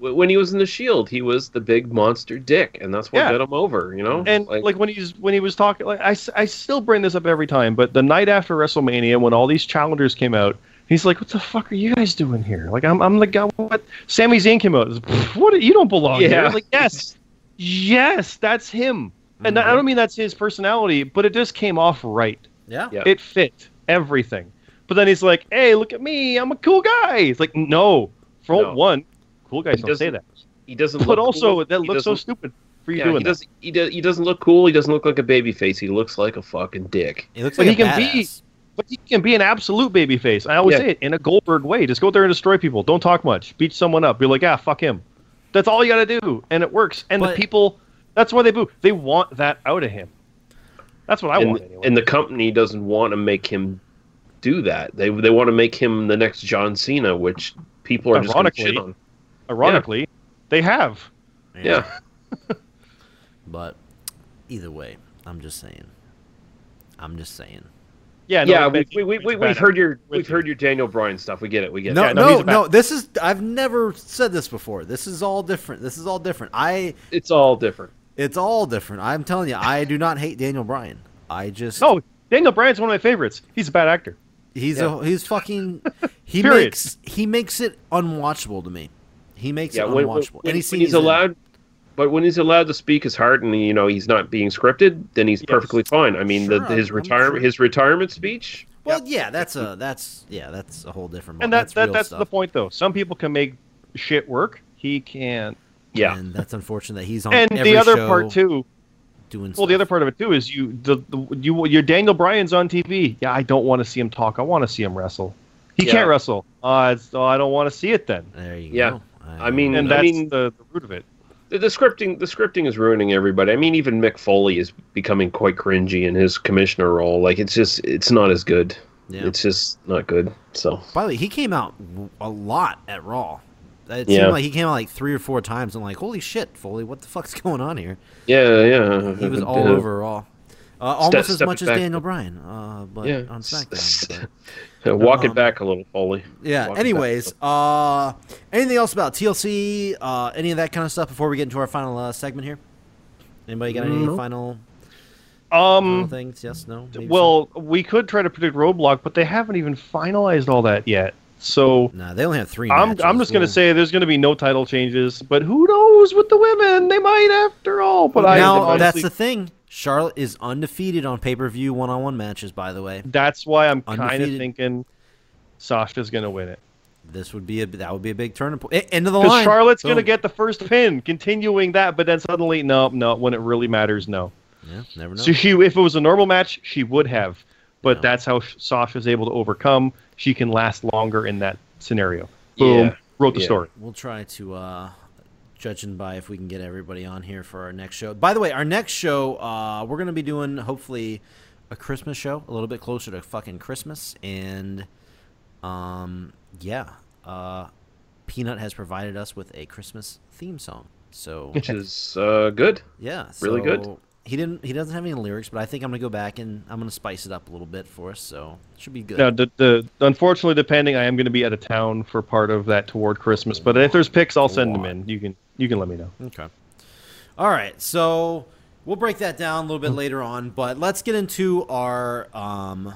Wh- When he was in the Shield, he was the big monster dick, and that's what Yeah. got him over. You know, And like, when he's when he was talking, like I, I still bring this up every time, but the night after WrestleMania, when all these challengers came out, he's like, "What the fuck are you guys doing here?" Like, I'm I'm the guy. What? Sami Zayn came out. <laughs> What? You don't belong here. Yeah. Like, yes, yes, that's him. And I mm-hmm. don't mean that's his personality, but it just came off right. Yeah. Yeah. It fit everything. But then he's like, "Hey, look at me. I'm a cool guy." It's like, no, for No. one, cool guys He don't say that. he doesn't. But look also, cool. that looks so stupid for you Yeah, doing he that. doesn't. He, does, he doesn't look cool. He doesn't look like a baby face. He looks like a fucking dick. He looks But like he a can be- But he can be an absolute baby face. I always Yeah. say it in a Goldberg way. Just go there and destroy people. Don't talk much. Beat someone up. Be like, ah, fuck him. That's all you got to do, and it works. And But- the people, that's why they boo. They want that out of him. That's what I and, want anyway. and the company doesn't want to make him do that. They they want to make him the next John Cena, which people are just going to Ironically- shit on. Ironically, they have. Yeah. <laughs> But either way, I'm just saying. I'm just saying. Yeah, no, yeah, we, we, we, we, we've heard your we've you. heard your Daniel Bryan stuff. We get it. We get No, it. no, no, he's no, This is I've never said this before. This is all different. This is all different. I It's all different. it's all different. I'm telling you, I do not hate Daniel Bryan. I just No, Daniel Bryan's one of my favorites. He's a bad actor. he's Yeah. a he's fucking <laughs> he Period. makes he makes it unwatchable to me. He makes Yeah, it when, when, unwatchable. when, Any when scene he's in. allowed, but when he's allowed to speak his heart and you know he's not being scripted, then he's Yes. perfectly fine. I mean, Sure, the, his retirement sure. his retirement speech. Well, yeah, that's a that's yeah, that's a whole different. And ball- that, that real that's stuff. the point, though. Some people can make shit work. He can't. Yeah, and that's unfortunate that he's on. And every the other show part too. doing. Well, the other part of it too is you the, the you your Daniel Bryan's on TV. Yeah, I don't want to see him talk. I want to see him wrestle. He Yeah. can't wrestle. Uh, it's, oh, I don't want to see it then. There you Yeah. go. I mean- And I mean- the, the root of it. the, the scripting the scripting is ruining everybody. I mean, even Mick Foley is becoming quite cringy in his commissioner role. Like it's just it's not as good. Yeah. It's just not good. So By the way, he came out a lot at Raw. It Yeah. seemed like he came out like three or four times. I'm like, holy shit, Foley, what the fuck's <laughs> going on here? yeah, yeah. He was all Uh, over Raw. Uh, almost as step much it as. Daniel Bryan, uh, but Yeah. on SmackDown. <laughs> Uh, Walk Um, it back a little, Foley. yeah. Walk Anyways, uh, anything else about TLC? Uh, any of that kind of stuff before we get into our final uh, segment here? Anybody got any Nope. final, final Um, things? Yes, no. Maybe well, we could try to predict Roadblock, but they haven't even finalized all that yet. So some? nah, they only have three. I'm matches. I'm just gonna We'll- say there's gonna be no title changes, but who knows with the women? They might after all. But I now honestly- that's the thing. Charlotte is undefeated on pay per view one on one matches. By the way, that's why I'm kind of thinking Sasha's gonna win it. this would be a that would be a big turning point. End of the Because line. Charlotte's going to get the first pin, continuing that, but then suddenly, no, no, when it really matters, no. Yeah, never know. So she, if it was a normal match, she would have, but No. that's how Sasha's able to overcome. She can last longer in that scenario. Boom, Yeah. wrote the Yeah. story. We'll try to uh judging by if we can get everybody on here for our next show. By the way, our next show, uh we're gonna be doing hopefully a Christmas show, a little bit closer to fucking Christmas, and um yeah, uh Peanut has provided us with a Christmas theme song. So which is uh, good. yeah, Really good. He didn't. He doesn't have any lyrics, but I think I'm gonna go back and I'm gonna spice it up a little bit for us. So it should be good. Now, the, the unfortunately, depending, I am going to be out of town for part of that toward Christmas. But if there's picks, I'll send them in. You can you can let me know. Okay. All right. So we'll break that down a little bit later on, but let's get into our um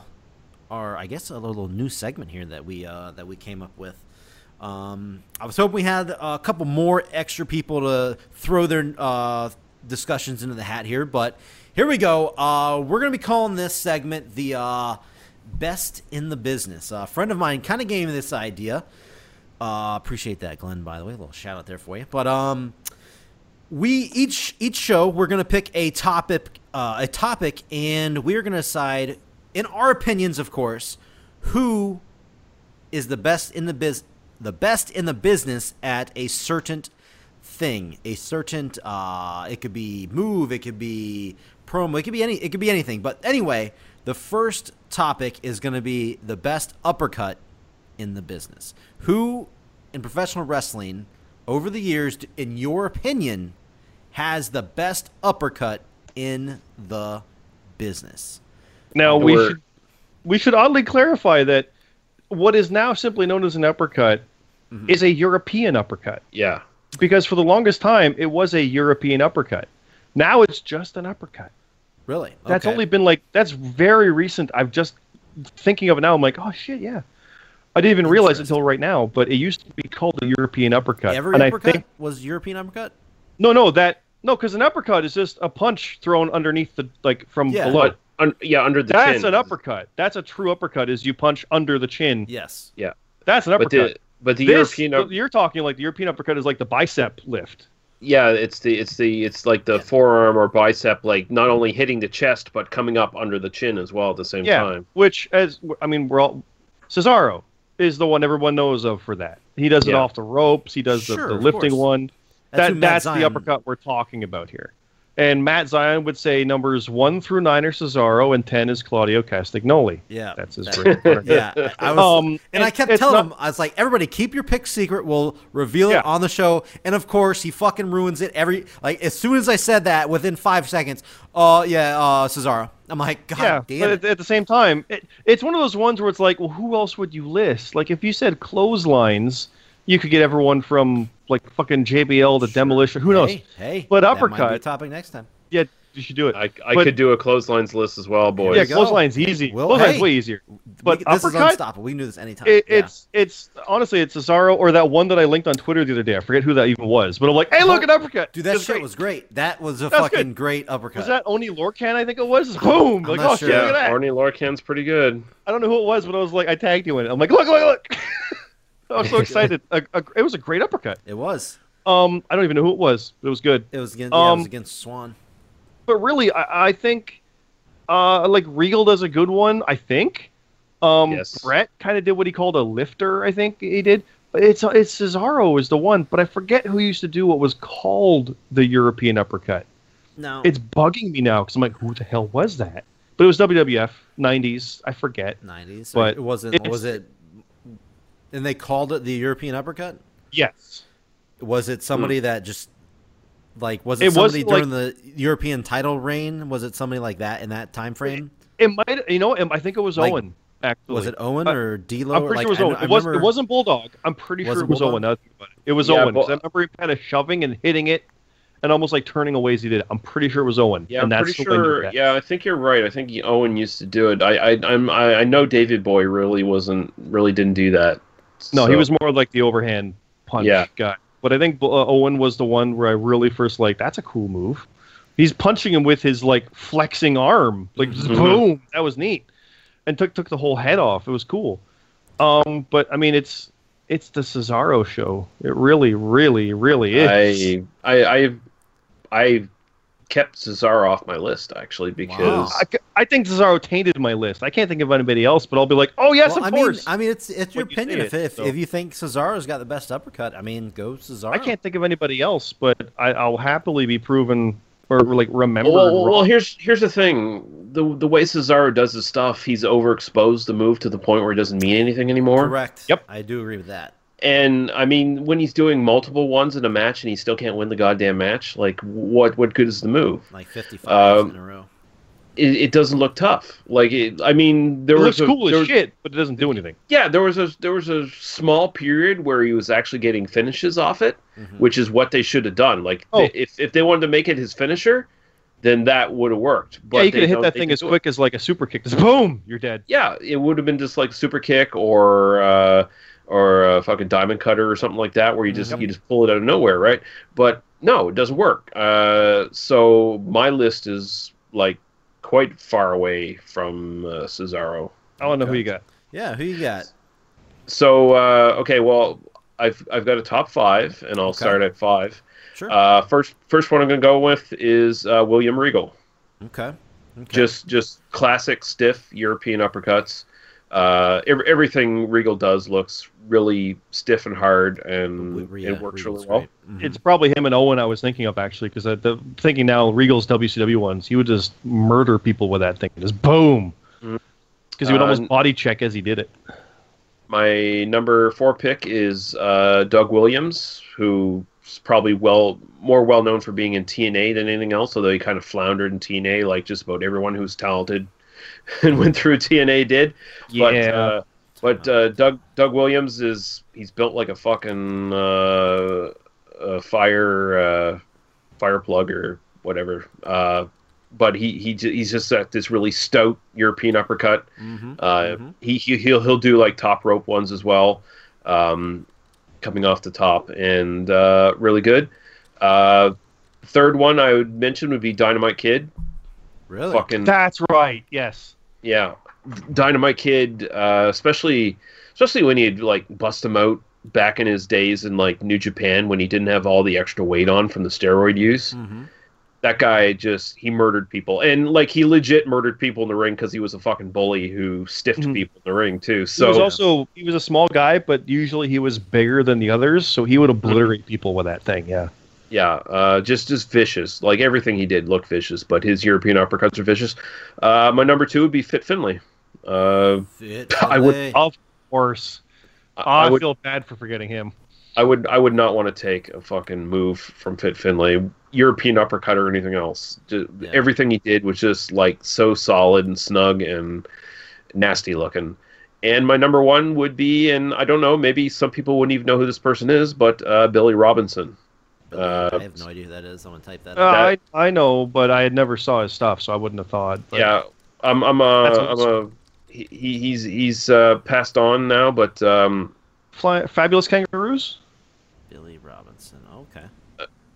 our I guess a little new segment here that we uh that we came up with. Um I was hoping we had a couple more extra people to throw their uh discussions into the hat here, but here we go. Uh we're going to be calling this segment the uh best in the business. a friend of mine kind of gave me this idea Uh, appreciate that, Glenn. By the way, a little shout out there for you. But um, we each each show we're gonna pick a topic, uh, a topic, and we're gonna decide, in our opinions, of course, who is the best in the biz, the best in the business at a certain thing, a certain. Uh, it could be move, it could be promo, it could be any, it could be anything. But anyway, the first topic is gonna be the best uppercut in the business. Who in professional wrestling over the years, in your opinion, has the best uppercut in the business? Now we We're- should we should oddly clarify that what is now simply known as an uppercut Mm-hmm. is a European uppercut Yeah. Because for the longest time it was a European uppercut. Now it's just an uppercut. Really? Okay. That's only been like that's very recent. I've just thinking of it now. I'm like, oh shit, yeah. I didn't even realize until right now, but it used to be called a European uppercut. every and uppercut I think was European uppercut. no, no, that no, because an uppercut is just a punch thrown underneath the like from Yeah. below. Un, yeah, under the That's chin. an uppercut. That's a true uppercut. Is you punch under the chin. Yes. Yeah. That's an But uppercut. The but the this, European up- you're talking like the European uppercut is like the bicep lift. yeah, it's the it's the it's like the forearm or bicep, like not only hitting the chest but coming up under the chin as well at the same Yeah, time. which as I mean, we're all Cesaro is the one everyone knows of for that. He does it off the ropes. He does Sure, the, the lifting course. one. That's that that's Zion- the uppercut we're talking about here. And Matt Zion would say numbers one through nine are Cesaro, and ten is Claudio Castagnoli. Yeah. That's his That- <laughs> yeah. I was, Um, and I kept telling not- him, I was like, everybody keep your pick secret. We'll reveal Yeah. it on the show. And of course, he fucking ruins it every, like, as soon as I said that, within five seconds, oh, yeah, uh, Cesaro. I'm like, God yeah, damn but it. at, at the same time, it, it's one of those ones where it's like, well, who else would you list? Like, if you said clotheslines, you could get everyone from like fucking JBL to Demolition. Who knows? Hey, hey. But that might be uppercut- a topic next time. Yeah, you should do it. I, I But- could do a clotheslines list as well, boys. yeah, go. clotheslines easy. Well, clotheslines hey. way easier. But we, this is uppercut, unstoppable. We can do this anytime. it, Yeah. it's it's honestly it's Cesaro or that one that I linked on Twitter the other day. I forget who that even was, but I'm like, hey, look at uh-huh. uppercut. Dude, that It's shit great. was great. That was a That's fucking good. great uppercut. Was that Oney Lorcan? I think it was. <laughs> Boom! I'm like, not oh sure. shit, Yeah, look at that. Oney Lorcan's pretty good. I don't know who it was, but I was like, I tagged you in it. I'm like, look, look, look! <laughs> I was so <laughs> excited. A, a, it was a great uppercut. It was. Um, I don't even know who it was. But it was good. It was against, yeah, it Um, was against Swann. But really, I, I think, uh, like Regal does a good one. I think. Um, Yes. Brett kind of did what he called a lifter. I think he did. But it's it's Cesaro is the one. But I forget who used to do what was called the European uppercut. No. It's bugging me now because I'm like, who the hell was that? But it was WWF '90s. I forget. 90s. but it wasn't. it's- Was it? And they called it the European uppercut. Yes. Was it somebody mm. that just like was it. It somebody wasn't during the European title reign? Was it somebody like that in that time frame? It might. You know. I think it was Like, Owen. Actually, Was it Owen or D'Lo? I'm or, pretty like, sure it was I Owen. kn- I it, was, remember- it wasn't Bulldog. I'm pretty Was sure it it was Bulldog? Owen. now that I think about It, It was Yeah, Owen. 'cause Bull- I remember him kind of shoving and hitting it, and almost like turning away as he did it. I'm pretty sure it was Owen. Yeah, and I'm that's pretty the sure. Yeah, I think you're right. I think Owen used to do it. I I I'm, I, I know Davey Boy really wasn't really didn't do that. No, he was more like the overhand punch Yeah. guy. But I think uh, Owen was the one where I really first like. That's a cool move. He's punching him with his like flexing arm, like just Mhm. boom. That was neat, and took took the whole head off. It was cool. Um, but I mean, it's it's the Cesaro show. It really, really, really is. I I I I kept Cesaro off my list actually because I I think Cesaro tainted my list. I can't think of anybody else, but I'll be like, oh yes, Well, of I mean, course. I mean, it's it's your When you opinion. If, it, if, so- if you think Cesaro's got the best uppercut, I mean, go Cesaro. I can't think of anybody else, but I, I'll happily be proven or like remembered. well, well, well, here's here's the thing. The the way Cesaro does his stuff, he's overexposed the move to the point where it doesn't mean anything anymore. Correct. Yep. I do agree with that. And I mean, when he's doing multiple ones in a match and he still can't win the goddamn match, like what what good is the move? Like 55 Um, in a row. It, it doesn't look tough. Like it, I mean, there it was looks a, cool there as was- shit, but it doesn't do anything. Yeah, there was a there was a small period where he was actually getting finishes off it, Mhm. which is what they should have done. Like Oh. they- if if they wanted to make it his finisher, then that would have worked. But yeah, you they could have hit that thing as do it. quick as like a super kick. Just boom, you're dead. Yeah, it would have been just like super kick or uh, or a fucking diamond cutter or something like that, where you just Yep. you just pull it out of nowhere, right? But no, it doesn't work. Uh, so my list is like quite far away from uh, Cesaro. I don't know who you got. Yeah, who you got? So uh, okay, well, I've I've got a top five, and I'll Okay. start at five. Sure. Uh, first first one I'm going to go with is uh, William Regal. okay. Okay. Just just classic stiff European uppercuts. Uh, ev- everything Regal does looks really stiff and hard, and Yeah, it works Regal's really well. great. Mhm. It's probably him and Owen I was thinking of actually, because the thinking now Regal's WCW ones, he would just murder people with that thing, just boom, because he would Uh, almost body check as he did it. My number four pick is uh, Doug Williams, who's probably well more well known for being in TNA than anything else, although he kind of floundered in TNA like just about everyone who's talented <laughs> and went through TNA did. But Yeah. uh, but uh, Doug Doug Williams is he's built like a fucking uh, a fire uh, fire plug or whatever. Uh, but he, he he's just at this really stout European uppercut. Mhm. Uh, Mhm. he, he he'll he'll do like top rope ones as well, um, coming off the top and uh, really good. Uh, third one I would mention would be Dynamite Kid. Really? Fucking That's right. Yes. Yeah, Dynamite Kid, uh, especially especially when he'd like bust him out back in his days in like New Japan when he didn't have all the extra weight on from the steroid use. Mhm. That guy just he murdered people and like he legit murdered people in the ring because he was a fucking bully who stiffed Mhm. people in the ring too. So he was also he was a small guy, but usually he was bigger than the others, so he would obliterate people with that thing. Yeah. Yeah, uh, just as vicious. Like everything he did looked vicious, but his European uppercuts are vicious. Uh, my number two would be Fit Finlay. Uh, Fit <laughs> I would- Of course. I, Oh, I I would feel bad for forgetting him. I would I would not want to take a fucking move from Fit Finlay, European uppercut or anything else. Ju- Yeah. Everything he did was just like so solid and snug and nasty looking. And my number one would be, and I don't know, maybe some people wouldn't even know who this person is, but uh, Billy Robinson. Uh, I have no idea who that is. I'm gonna type that. Uh, up. I I know, but I had never saw his stuff, so I wouldn't have thought. But yeah, I'm I'm a That's I'm a he, he- he's he's uh, passed on now, but um, Fly, Fabulous Kangaroos, Billy Robinson. Okay.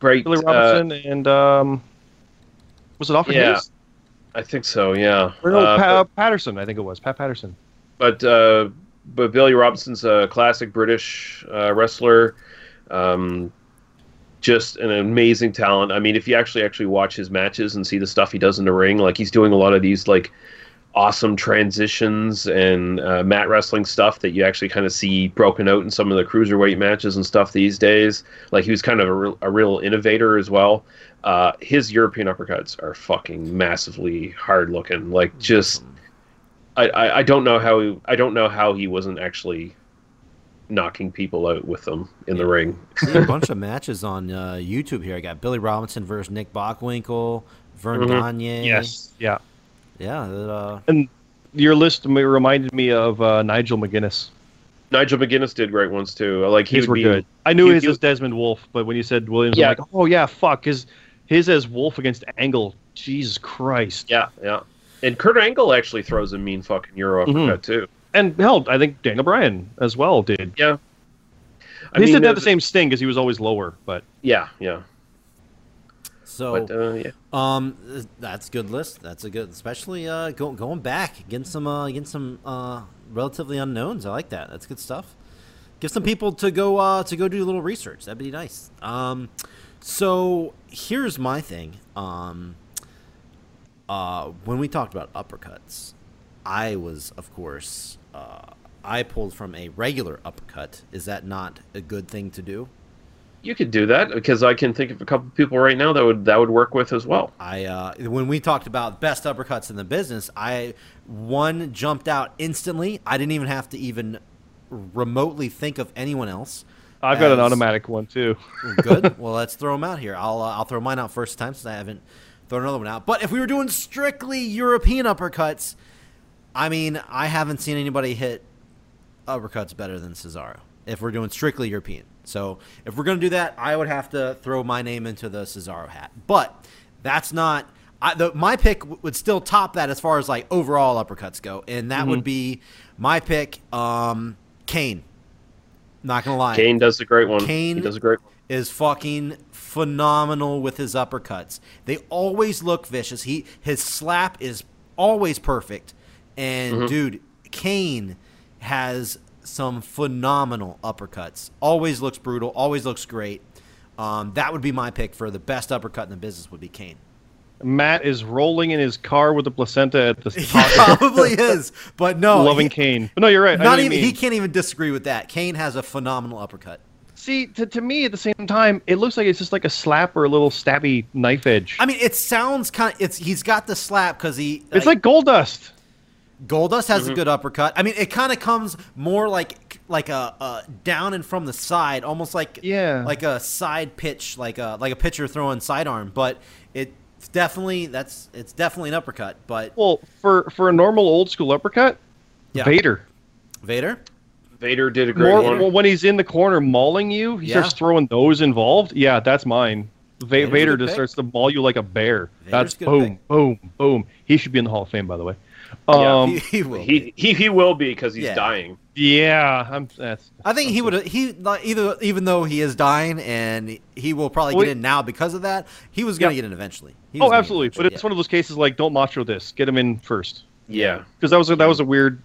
great. Billy uh, Robinson, and um, was it Alfred yeah, Hayes? I think so. Yeah. Or no, Uh, Pa- Patterson. I think it was Pat Patterson. but uh, but Billy Robinson's a classic British uh, wrestler. Um, just an amazing talent. I mean, if you actually actually watch his matches and see the stuff he does in the ring, like he's doing a lot of these like awesome transitions and uh, mat wrestling stuff that you actually kind of see broken out in some of the cruiserweight matches and stuff these days. Like he was kind of a, real- a real innovator as well. Uh, his European uppercuts are fucking massively hard looking. Like just I, I, I don't know how he, I don't know how he wasn't actually knocking people out with them in the ring. See a bunch <laughs> of matches on uh, YouTube here. I got Billy Robinson versus Nick Bockwinkel, Verne Mhm. Gagne. Yes. Yeah. Yeah. Uh, And your list reminded me of uh, Nigel McGuinness. Nigel McGuinness did great ones too. Like he His would were be, good. I knew he- his he- was Desmond Wolfe, but when you said Williams, Yeah. I'm like, oh yeah, fuck. His his as Wolfe against Angle. Jesus Christ. Yeah, yeah. And Kurt Angle actually throws a mean fucking Euro uppercut too. And hell, I think Daniel Bryan as well did. Yeah. I he mean, didn't have uh, the same sting because he was always lower, but Yeah, yeah. so But uh, yeah. Um, that's good list. That's a good, especially uh, go, going back, getting some, uh, getting some uh, relatively unknowns. I like that. That's good stuff. Give some people to go uh, to go do a little research. That'd be nice. Um, so here's my thing. Um, uh, when we talked about uppercuts, I was, of course, uh, I pulled from a regular uppercut. Is that not a good thing to do? You could do that because I can think of a couple people right now that would that would work with as well. I uh, when we talked about best uppercuts in the business, I one jumped out instantly. I didn't even have to even remotely think of anyone else. I've got an automatic one too. Good. well, let's throw them out here. I'll uh, I'll throw mine out first time since I haven't thrown another one out. But if we were doing strictly European uppercuts, I mean, I haven't seen anybody hit uppercuts better than Cesaro. If we're doing strictly European, so if we're gonna do that, I would have to throw my name into the Cesaro hat. But that's not. I, the, my pick w- would still top that as far as like overall uppercuts go, and that would be my pick. Um, Kane. Not gonna lie, Kane does a great one. Kane- he does a great one. is fucking phenomenal with his uppercuts. They always look vicious. He his slap is always perfect. And Mm-hmm. dude, Kane has some phenomenal uppercuts. Always looks brutal. Always looks great. Um, that would be my pick for the best uppercut in the business. Would be Kane. Matt is rolling in his car with the placenta at the <laughs> top, probably <laughs> is, but no, loving he- Kane. But no, you're right. Not even he can't even disagree with that. Kane has a phenomenal uppercut. See, to, to me, at the same time, it looks like it's just like a slap or a little stabby knife edge. I mean, it sounds kind of. It's he's got the slap because he. it's like Goldust. Goldust has Mm-hmm. a good uppercut. I mean, it kind of comes more like like a, a down and from the side, almost like Yeah. like a side pitch, like a like a pitcher throwing sidearm. But it's definitely that's it's definitely an uppercut. But Well, for for a normal old school uppercut, Yeah. Vader. Vader, Vader did a great More, one. when he's in the corner mauling you, he Yeah. starts throwing those involved. Yeah, that's mine. Va- Vader's Vader just pick. starts to maul you like a bear. Vader's that's boom, pick. boom, boom. He should be in the Hall of Fame, by the way. Yeah. Um, he, he will. He, he he will be because he's Yeah. dying. yeah, I'm. That's. I think he would. He like, either even though he is dying and he will probably Well, get in now because of that. He was going to Yeah. get in eventually. He was Oh, gonna get in absolutely. But eventually, it's one of those cases like don't macho this. Get him in first Yeah. because that was a, that was a weird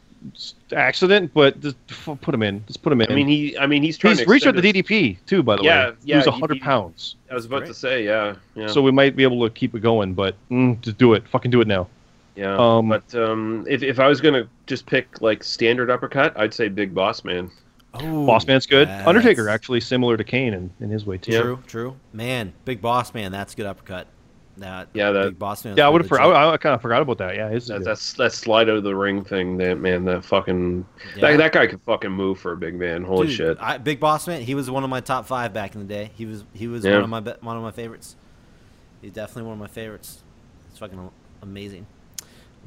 accident. But just put him in. Just put him in. I mean he I mean he's trying he's reached out extend the DDP too. By the Yeah, way, yeah, he was he- hundred pounds. I was about Great. to say, yeah. Yeah. So we might be able to keep it going. But mm, just do it. Fucking do it now. Yeah. um, but um if, if I was gonna just pick like standard uppercut, I'd say Big Boss Man. Oh, Boss Man's good. that's- Undertaker actually similar to Kane in, in his way too. Yeah. True, true. Man, big boss man. That's a good uppercut. That Yeah, that- big boss man. Yeah, I would have. legit. I, I kind of forgot about that. Yeah, his is That, that's that slide out of the ring thing. That man, that fucking Yeah. that, that guy could fucking move for a big man. Holy Dude, shit. I, Big Boss Man. He was one of my top five back in the day. He was he was Yeah. one of my one of my favorites. He's definitely one of my favorites. It's fucking amazing.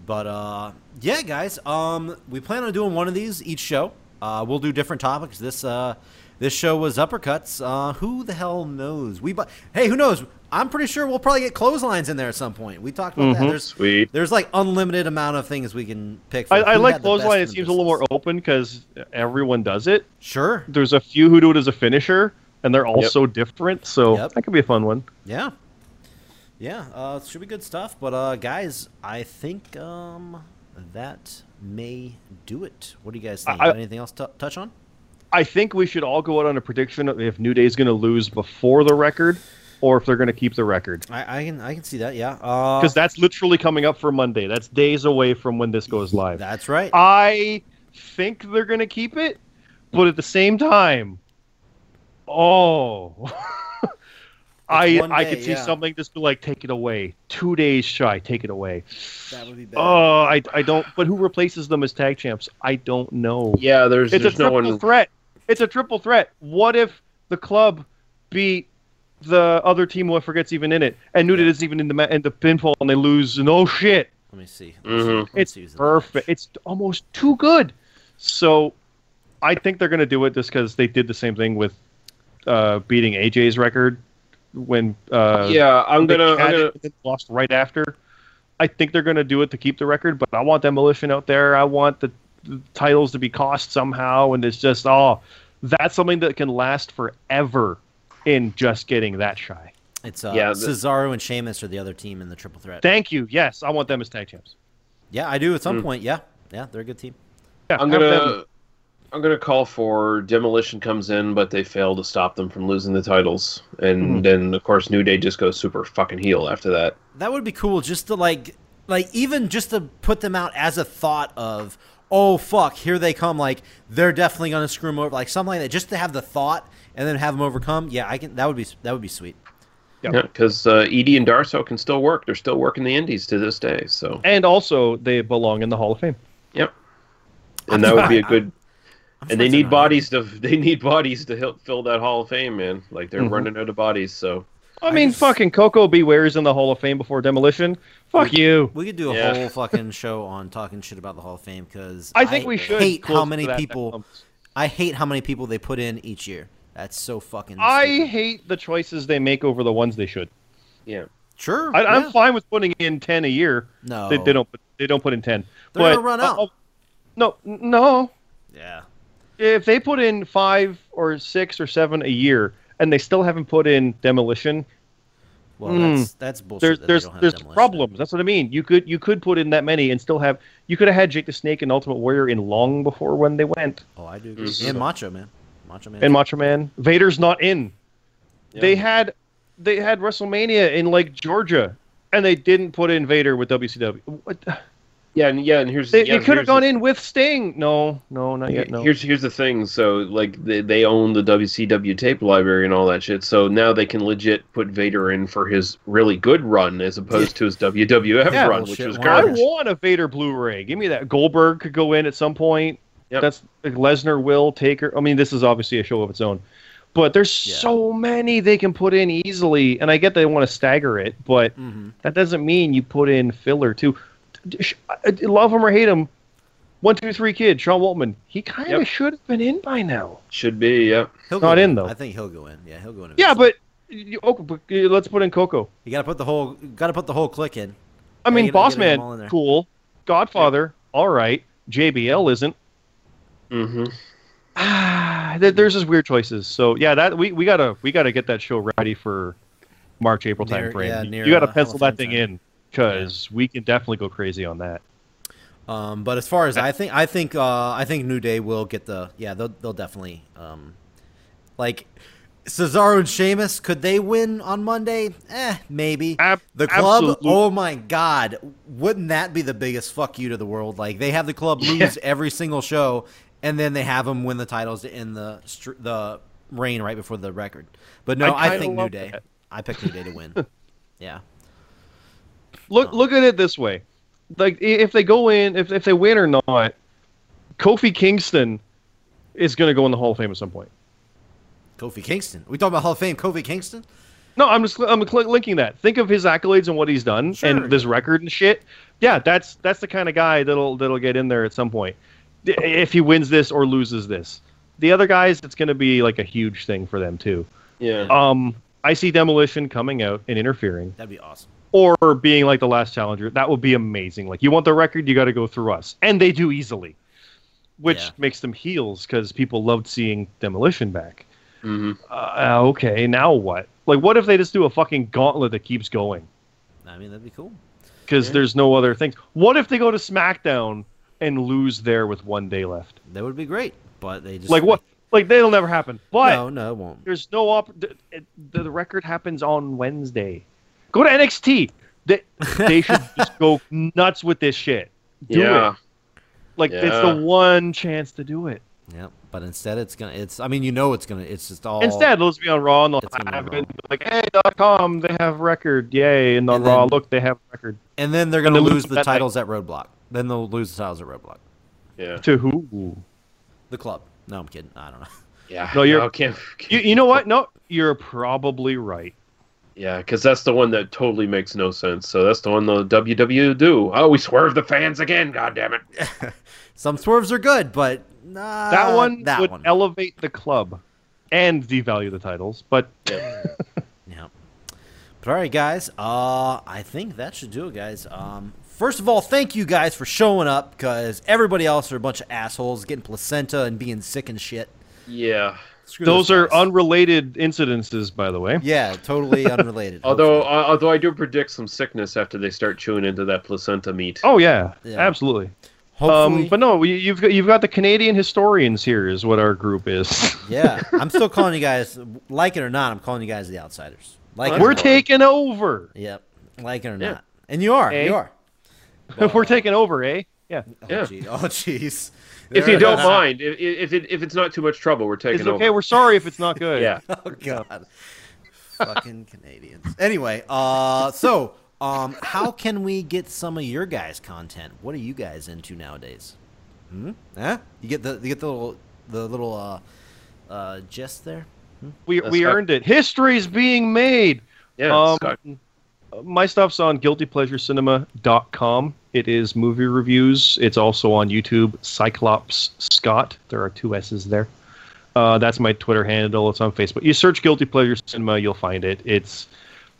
But uh, yeah, guys. Um, we plan on doing one of these each show. Uh, we'll do different topics. This uh, this show was uppercuts. Uh, who the hell knows? We bu- hey, who knows? I'm pretty sure we'll probably get clotheslines in there at some point. We talked about that. Mhm. There's Sweet. there's like unlimited amount of things we can pick. For I, I like had the best clothesline. It seems a little more open because everyone does it. Sure. There's a few who do it as a finisher, and they're all Yep. so different. So Yep. that could be a fun one. Yeah. Yeah, uh, should be good stuff. But uh, guys, I think um, that may do it. What do you guys think? I- anything else to touch on? I think we should all go out on a prediction of if New Day's going to lose before the record, or if they're going to keep the record. I, I can I can see that. Yeah. Uh, Because that's literally coming up for Monday. That's days away from when this goes live. that's right. I think they're going to keep it, but at the same time, oh, <laughs> I one I day, could see yeah. something just be like take it away. Two days shy, take it away. that would be bad. Oh, I, I don't. But who replaces them as tag champs? I don't know. Yeah, there's it's a there's no triple one. threat. It's a triple threat. What if the club beat the other team? Who forgets even in it, and New Day isn't even in the ma- in the pinfall, and they lose. And oh shit! Let me see. Let me see. Let's It's see who's in the perfect. It's almost too good. So, I think they're going to do it just because they did the same thing with uh, beating AJ's record when uh, yeah, I'm gonna I'm gonna it and then lost right after. I think they're going to do it to keep the record, but I want demolition out there. I want the, the titles to be cost somehow, and it's just oh, that's something that can last forever. In just getting that shy. It's uh, Yeah, the- Cesaro and Sheamus are the other team in the triple threat. Thank you. Yes, I want them as tag champs. yeah, I do at some Mm. point. Yeah, yeah, they're a good team. Yeah, I'm gonna them. I'm gonna call for demolition comes in, but they fail to stop them from losing the titles, and Mhm. then of course New Day just goes super fucking heel after that. That would be cool just to like like even just to put them out as a thought of oh fuck here they come like they're definitely gonna screw them over like something like that just to have the thought and then have them overcome yeah I can that would be that would be sweet Yep. Yeah, because uh, Edie and Darso can still work. They're still working the Indies to this day. So And also, they belong in the Hall of Fame. yep, and that would be a <laughs> I'm- good. I'm And they need bodies to <laughs> they need bodies to help fill that Hall of Fame, man. Like they're Mhm. running out of bodies. So I I mean, just- fucking Koko B. Ware's in the Hall of Fame before demolition. Fuck you. we could do a Yeah. whole fucking show on talking shit about the Hall of Fame because I think we should. hate how many people. I hate how many people they put in each year that's so fucking I hate the choices they make over the ones they should. yeah, sure I, yeah. I'm fine with putting in ten a year. no They, they don't. put- They don't put in ten. They're but, gonna run out. uh, no, no. yeah If they put in five or six or seven a year, and they still haven't put in demolition, Well, Mm. that's that's bullshit. there's that they there's don't have there's problems. That's what I mean. You could you could put in that many and still have you could have had Jake the Snake and Ultimate Warrior in long before when they went. Oh, I do. Agree. Mhm. And Macho Man. Macho Man. And Macho Man, Vader's not in. Yeah. They had they had WrestleMania in like Georgia, and they didn't put in Vader with WCW. What? The- Yeah, and yeah, and here's They, yeah, they could have gone the- in with Sting. No, no, not yet. No. Here's here's the thing. So like they, they own the WCW tape library and all that shit. So now they can legit put Vader in for his really good run as opposed to his WWF Yeah, run, which was Why I want a Vader Blu-ray. Give me that. Goldberg could go in at some point. Yep. That's like, Lesnar will take her. I mean, this is obviously a show of its own, but there's Yeah. so many they can put in easily, and I get they want to stagger it, but hmm that doesn't mean you put in filler too. Sh- I- Love him or hate him, one two three kid Sean Waltman. He kind of Yep. should have been in by now. Should be, yeah. He'll Not go in, though. I think he'll go in. Yeah, he'll go in. Yeah, but, you, okay, but uh, let's put in Koko. you got to put the whole got to put the whole Kliq in. I mean, get- Boss get them all in Man, cool. Godfather, all right. JBL isn't. Mm-hmm. Ah, there's just weird choices. So yeah, that we, we gotta we gotta get that show ready for March April Near- time frame. yeah, you near, you gotta uh, pencil Hall that thing time. in because we can definitely go crazy on that. Um, but as far as I think, I think, uh, I think New Day will get the. Yeah, they'll they'll definitely. Um, like Cesaro and Sheamus, could they win on Monday? Eh, maybe. Ab- the club. absolutely. Oh my God, wouldn't that be the biggest fuck you to the world? Like they have the club lose every single show, and then they have them win the titles in the the reign right before the record. But no, I I, think New Day. that. I picked New Day to win. <laughs> yeah. Look look at it this way, like if they go in, if if they win or not, Kofi Kingston is gonna go in the Hall of Fame at some point. Kofi Kingston. we talking about Hall of Fame? Kofi Kingston? No, I'm just I'm cl- linking that. Think of his accolades and what he's done Sure. and this record and shit. Yeah, that's that's the kind of guy that'll that'll get in there at some point. If he wins this or loses this. The other guys, it's going to be like a huge thing for them too. Yeah. Um, I see Demolition coming out and interfering, That'd be awesome. Or being like the last challenger. That would be amazing. Like you want the record, you got to go through us, and they do easily, which Yeah. makes them heels because people loved seeing Demolition back. hmm Uh, okay, now what? Like, what if they just do a fucking gauntlet that keeps going? I mean, that'd be cool. Because Yeah. there's no other things. What if they go to SmackDown and lose there with one day left? That would be great. But they just Like what? Like that'll never happen. But no, no, it won't. there's no op. The, the record happens on Wednesday. Go to NXT. They <laughs> they should just go nuts with this shit. Do Yeah. it. Like it's the one chance to do it. Yeah, but instead it's gonna. It's. I mean, you know, it's gonna. It's just all. Instead, let's be on Raw and they'll It's have it like, hey, dot com, they have record, yay, and on And Raw, look, they have record. and then they're gonna And lose lose the that titles at Roadblock. Then they'll lose the titles at Roadblock. Yeah. To who? The club. No, I'm kidding. I don't know. Yeah. No, you're- No, can't, You, you know what? No, you're probably right. Yeah, because that's the one that totally makes no sense. So that's the one the WWE do. Oh, we swerve the fans again. God damn it. <laughs> Some swerves are good, but nah, that one That would one. elevate the club and devalue the titles. But yeah. <laughs> But all right, guys. Uh, I think that should do it, guys. Um, first of all, thank you guys for showing up because everybody else are a bunch of assholes getting placenta and being sick and shit. Yeah. Screw those are unrelated incidences, by the way. Yeah, totally <laughs> unrelated. Although, uh, although I do predict some sickness after they start chewing into that placenta meat. Oh yeah, Yeah. absolutely. Um, but no, you've got, you've got the Canadian historians here, is what our group is. <laughs> yeah, I'm still calling you <laughs> guys, like it or not, I'm calling you guys the outsiders. Like it or We're not. taking over. Yep, like it or Yeah. not, and you are, Eh? you are. We're taking over, eh? Yeah. Oh, Yeah. gee. Oh, jeez. If you don't mind, if, if, it, if it's not too much trouble, we're taking It's okay. over. We're sorry if it's not good. Yeah. <laughs> Oh God. Fucking Canadians. Anyway, uh, so um, how can we get some of your guys' content? What are you guys into nowadays? Hmm? Huh? You get the you get the little the little uh, uh, gist there. We That's we right. earned it. History's being made. Yeah, Um, Scott. my stuff's on guiltypleasurecinema.com. It is movie reviews. It's also on YouTube. Cyclops Scott. There are two S's there. Uh, that's my Twitter handle. It's on Facebook. You search Guilty Pleasure Cinema, you'll find it. It's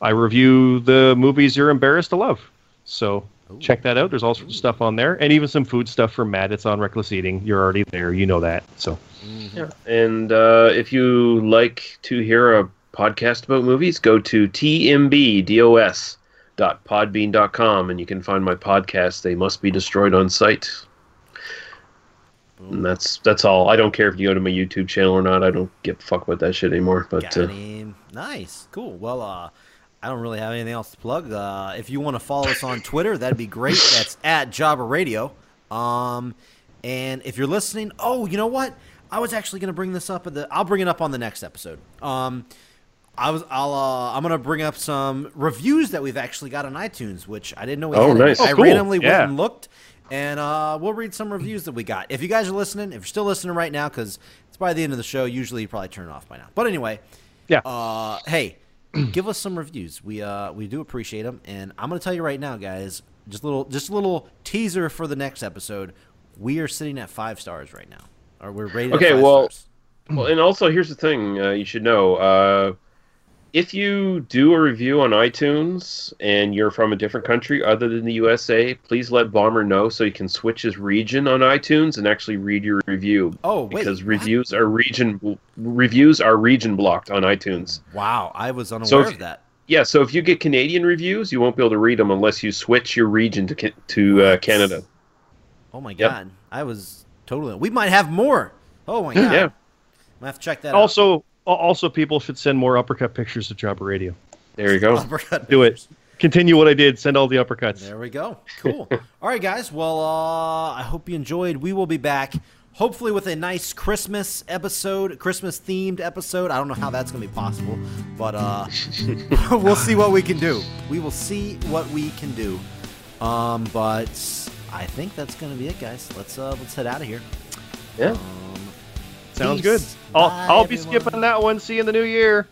I review the movies you're embarrassed to love. So Ooh. check that out. There's all sorts of stuff on there, and even some food stuff for Matt. It's on Reckless Eating. You're already there. You know that. So Yeah. And uh, if you like to hear a podcast about movies, go to tmbdos.podbean.com and you can find my podcast. They must be destroyed on site. And that's that's all. I don't care if you go to my YouTube channel or not. I don't give a fuck about that shit anymore. But uh. Nice, cool. Well, uh, I don't really have anything else to plug. Uh, if you want to follow us on Twitter, that'd be great. That's <laughs> at Jobber Radio. Um, and if you're listening, oh, you know what? I was actually going to bring this up at the. I'll bring it up on the next episode. Um, I was. I'll. Uh, I'm going to bring up some reviews that we've actually got on iTunes, which I didn't know. We Oh, had nice. I Oh, cool. randomly Yeah. went and looked, and uh, we'll read some reviews that we got. If you guys are listening, if you're still listening right now, because it's by the end of the show, usually you probably turn it off by now. But anyway, Yeah. uh, hey, <clears throat> give us some reviews. We uh we do appreciate them, and I'm gonna tell you right now, guys. Just a little just a little teaser for the next episode. We are sitting at five stars right now, or we're rated. Okay, well- stars. Well, and also here's the thing uh, you should know. Uh, if you do a review on iTunes and you're from a different country other than the USA, please let Bomber know so he can switch his region on iTunes and actually read your review. Oh, wait, because what? reviews are region reviews are region blocked on iTunes. wow, I was unaware So if- of that. Yeah, so if you get Canadian reviews, you won't be able to read them unless you switch your region to to uh, Canada. Oh my Yep. god, I was totally. We might have more. Oh my <gasps> god, Yeah, I have to check that. Also, al- also people should send more uppercut pictures to Jobber Radio. there you go. Uppercut Do it. Continue what I did. Send all the uppercuts. There we go. Cool. <laughs> All right, guys. Well, uh, I hope you enjoyed. We will be back, hopefully, with a nice Christmas episode, Christmas themed episode. I don't know how that's going to be possible, but uh, <laughs> we'll see what we can do. We will see what we can do. Um, but I think that's going to be it, guys. Let's uh, let's head out of here. Yeah. Um, Sounds peace. good. I'll, Bye, I'll be everyone. skipping that one. See you in the new year.